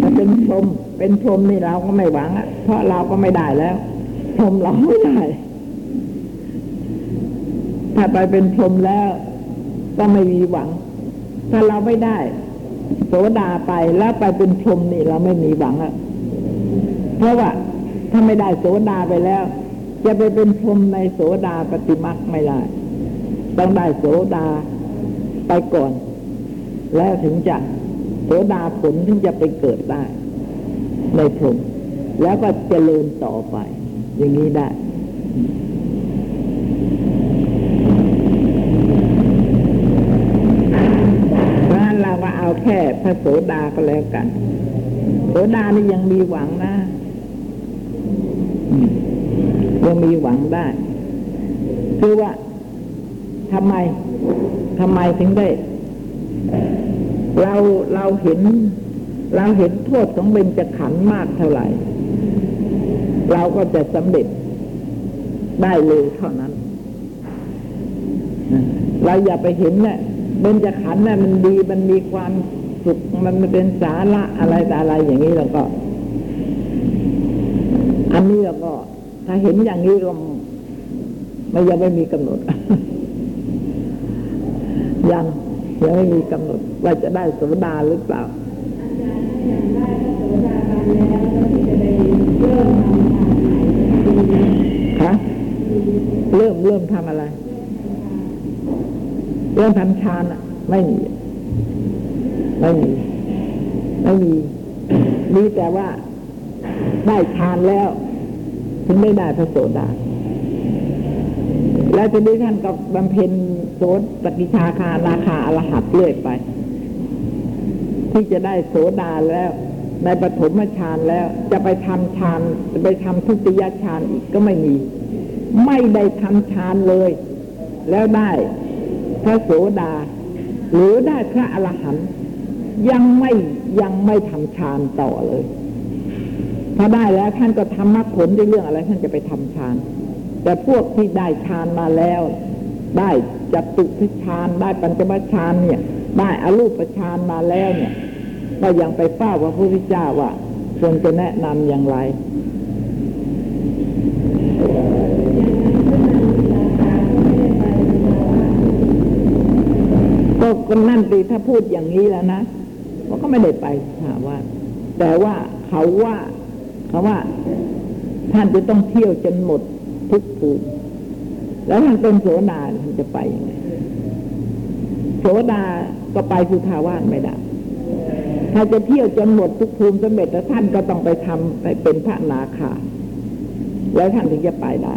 ถ้าเป็นพรหมเป็นพรหมนี่เราก็ไม่หวังอะเพราะเราก็ไม่ได้แล้วพรหมเราไม่ได้ ถ้าไปเป็นพรหมแล้ว ก็ไม่มีหวัง ถ้าเราไม่ได้โสดาไปแล้วไปเป็นพรหมนี่เราไม่มีหวังอะเพราะว่าถ้าไม่ได้โสดาไปแล้ว จะไปเป็นพรหมในโสดาปฏิมักไม่ได้ ต้องได้โสดา ไปก่อน แล้วถึงจะโสดาผลถึงจะไปเกิดได้ในพรหมแล้วก็เจริญต่อไป อย่างนี้ได้ เพราะฉะนั้นเราก็เอาแค่พระโสดาก็แล้วกัน โสดานี่ยังมีหวังนะยังมีหวังได้ คือว่าทำไม ทำไมถึงได้ เราเราเห็น เราเห็นโทษของเบญจขันธ์มากเท่าไหร่ เราก็จะสำเร็จได้เลยเท่านั้น เราอย่าไปเห็นนะ่ยเบญจขันธ์น่ะมันดีมันมีความสุขมันเป็นสาระอะไรแต่อะไรอย่างนี้แล้วก็ อันนี้เราก็ ถ้าเห็นอย่างนี้ก็ไม่ยังไม่มีกำหนด ยังยังไม่มีกำหนดว่าจะได้โสดาหรือเปล่าคะเริ่มเริ่มทำอะไร เริ่มทำฌานอะไม่มี ไม่มี ไม่มีมีแต่ว่าได้ฌานแล้ว ถึงไม่ได้พระโสดา แล้วจะได้ท่านก็บบำเพ็ญโสตกิชาคานาคาอรหัตเรื่อยไปที่จะได้โสดาแล้ว ในปฐมฌานแล้ว จะไปทำฌานจะไปทำทุติยฌานอีกก็ไม่มี ไม่ได้ทำฌานเลย แล้วได้พระโสดา หรือได้พระอรหันต์ยังไม่ยังไม่ทำฌานต่อเลย ถ้าได้แล้วท่านก็ทำมรรคผลในเรื่องอะไร ท่านจะไปทำฌาน แต่พวกที่ได้ฌานมาแล้ว ได้จตุทฌานได้ปัญจมฌานเนี่ย ได้อรูปฌานมาแล้วเนี่ย ก็ยังไปเฝ้าพระพุทธเจ้าว่าควรจะแนะนำอย่างไรก็ก็นั่นตีถ้าพูดอย่างนี้แล้วนะมันก็ไม่ได้ไปถามว่า แต่ว่าเขาว่าเขาว่า ท่านจะต้องเที่ยวจนหมด ทุกภูมิแล้วท่านเป็นโสดาท่านจะไปยังไงโสดาก็ไปสุทาวาสไม่ได้ ถ้าจะเที่ยวจนหมดทุกภูมิสำเร็จแล้วท่านก็ต้องไปทำไปเป็นพระนาคา แล้วท่านถึงจะไปได้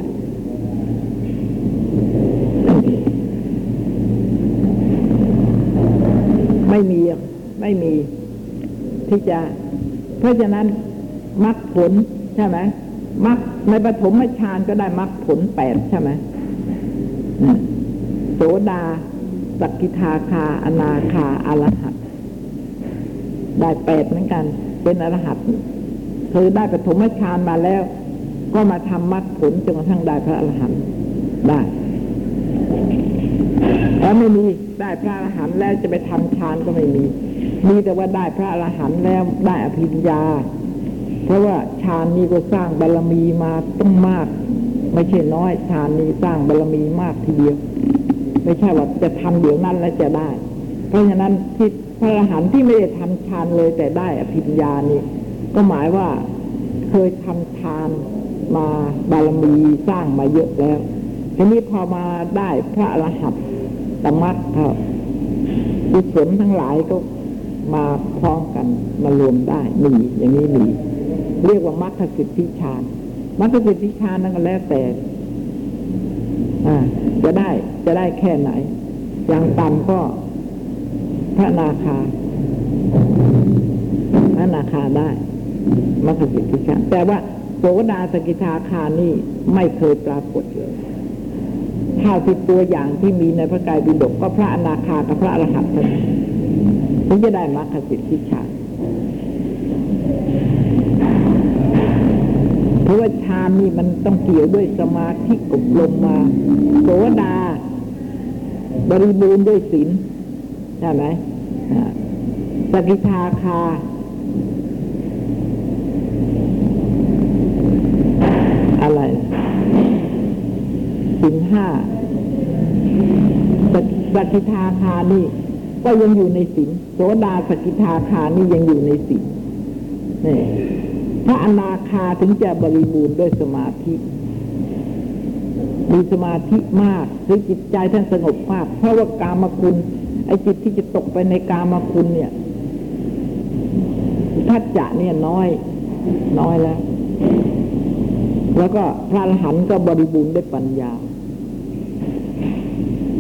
ไม่มีไม่มีที่จะ เพราะฉะนั้นมรรคผลใช่ไหมมรรค ในปฐมฌานก็ได้มรรคผลแปดใช่ไหมโสดาสกกิทาคา อนาคาอรหัตได้แปดเหมือนกัน เป็นอรหัตคือได้ปฐมฌานมาแล้ว ก็มาทำมรรคผลจนกระทั่งได้พระอรหันต์ได้แล้วไม่มีได้พระอรหันต์แล้วจะไปทำฌานก็ไม่มี มีแต่ว่าได้พระอรหันต์แล้วได้อภิญญา ราะว่าฌานนี้ก็สร้างบารรมีมาต้องมาก ไม่ใช่น้อยฌานนี้สร้างบารรมีมากทีเดียว ไม่ใช่ว่าจะทำเดี๋ยวนั้นแล้วจะได้ เพราะฉะนั้นที่พระอรหันต์ที่ไม่ได้ทำฌานเลยแต่ได้อภิญญานี่ก็หมายว่าเคยทำฌานมาบารมีสร้างมาเยอะแล้ว ทีนี้พอมาได้พระอรหันต์ตมัดครับกุศลทั้งหลายก็มาพร้อมกันมารวมได้มีอย่างนี้มี เรียกว่ามรรคสิทธิฌานมรรคสิทธิฌานนั่นก็แล้วแต่จะได้จะได้แค่ไหน อย่างต่ำก็พระนาคาพระนาคาได้มรรคสิทธิฌานแต่ว่าโสดาสกิทาคานี่ไม่เคยปรากฏเลยถ้าสิดตัวอย่างที่มีในพระกายบิดกก็พระอนาคากับพระอรหันต์เท่านั้นถึงจะได้มรรคสิทธิฌาน เพราะว่าฌานนี่มันต้องเกี่ยวด้วยสมาธิอบรมมาโสดา บริบูรณ์ด้วยศีลใช่ไหมสกิทาคาอะไรสินห้าสกิทาคานี่ ก็ยังอยู่ในสินโสดาสกิทาคานี่ยังอยู่ในสินนี่ ระอนาคาถึงจะบริบูรณ์ด้วยสมาธิ มีสมาธิมากหรือจิตใจท่านสงบมาก เพราะว่ากามคุณไอ้จิตที่จะตกไปในกามคุณเนี่ยทัจจะเนี่ยน้อย น้อยแล้ว แล้วก็พระอรหันต์ก็บริบูรณ์ด้วยปัญญา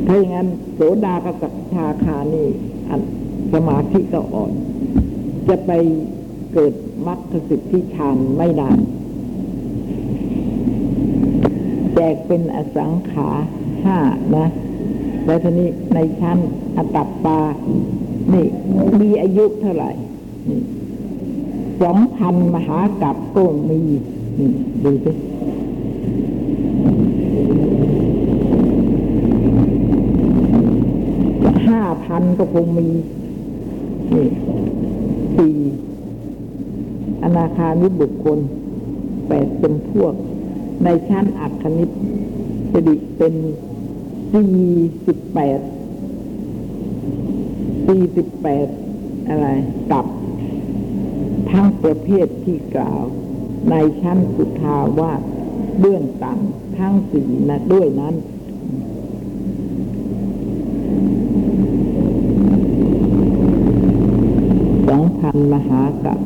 ถ้าอย่างนั้นโสดากับสักชาคานี่สมาธิก็อ่อน จะไปเกิด มรรคสิทธิฌานไม่ได้ แจกเป็นอสังขาห้านะ แล้วทีนี้ในชั้นอตัปปา นี่ มีอายุเท่าไหร่สองพันมหากับก็มี นี่ ดูสิห้าพันก็คงมี นี่สี่ อนาคานิบุคคลแปดเป็นพวก ในชั้นอักขณิตจะดิเป็นสี่สิบแปดสี่สิบแปดอะไรกับทั้งประเภทที่กล่าว ในชั้นสุทาวาสเบื้องต่ำทั้งสี่นะด้วยนั้นสองพันมหากับ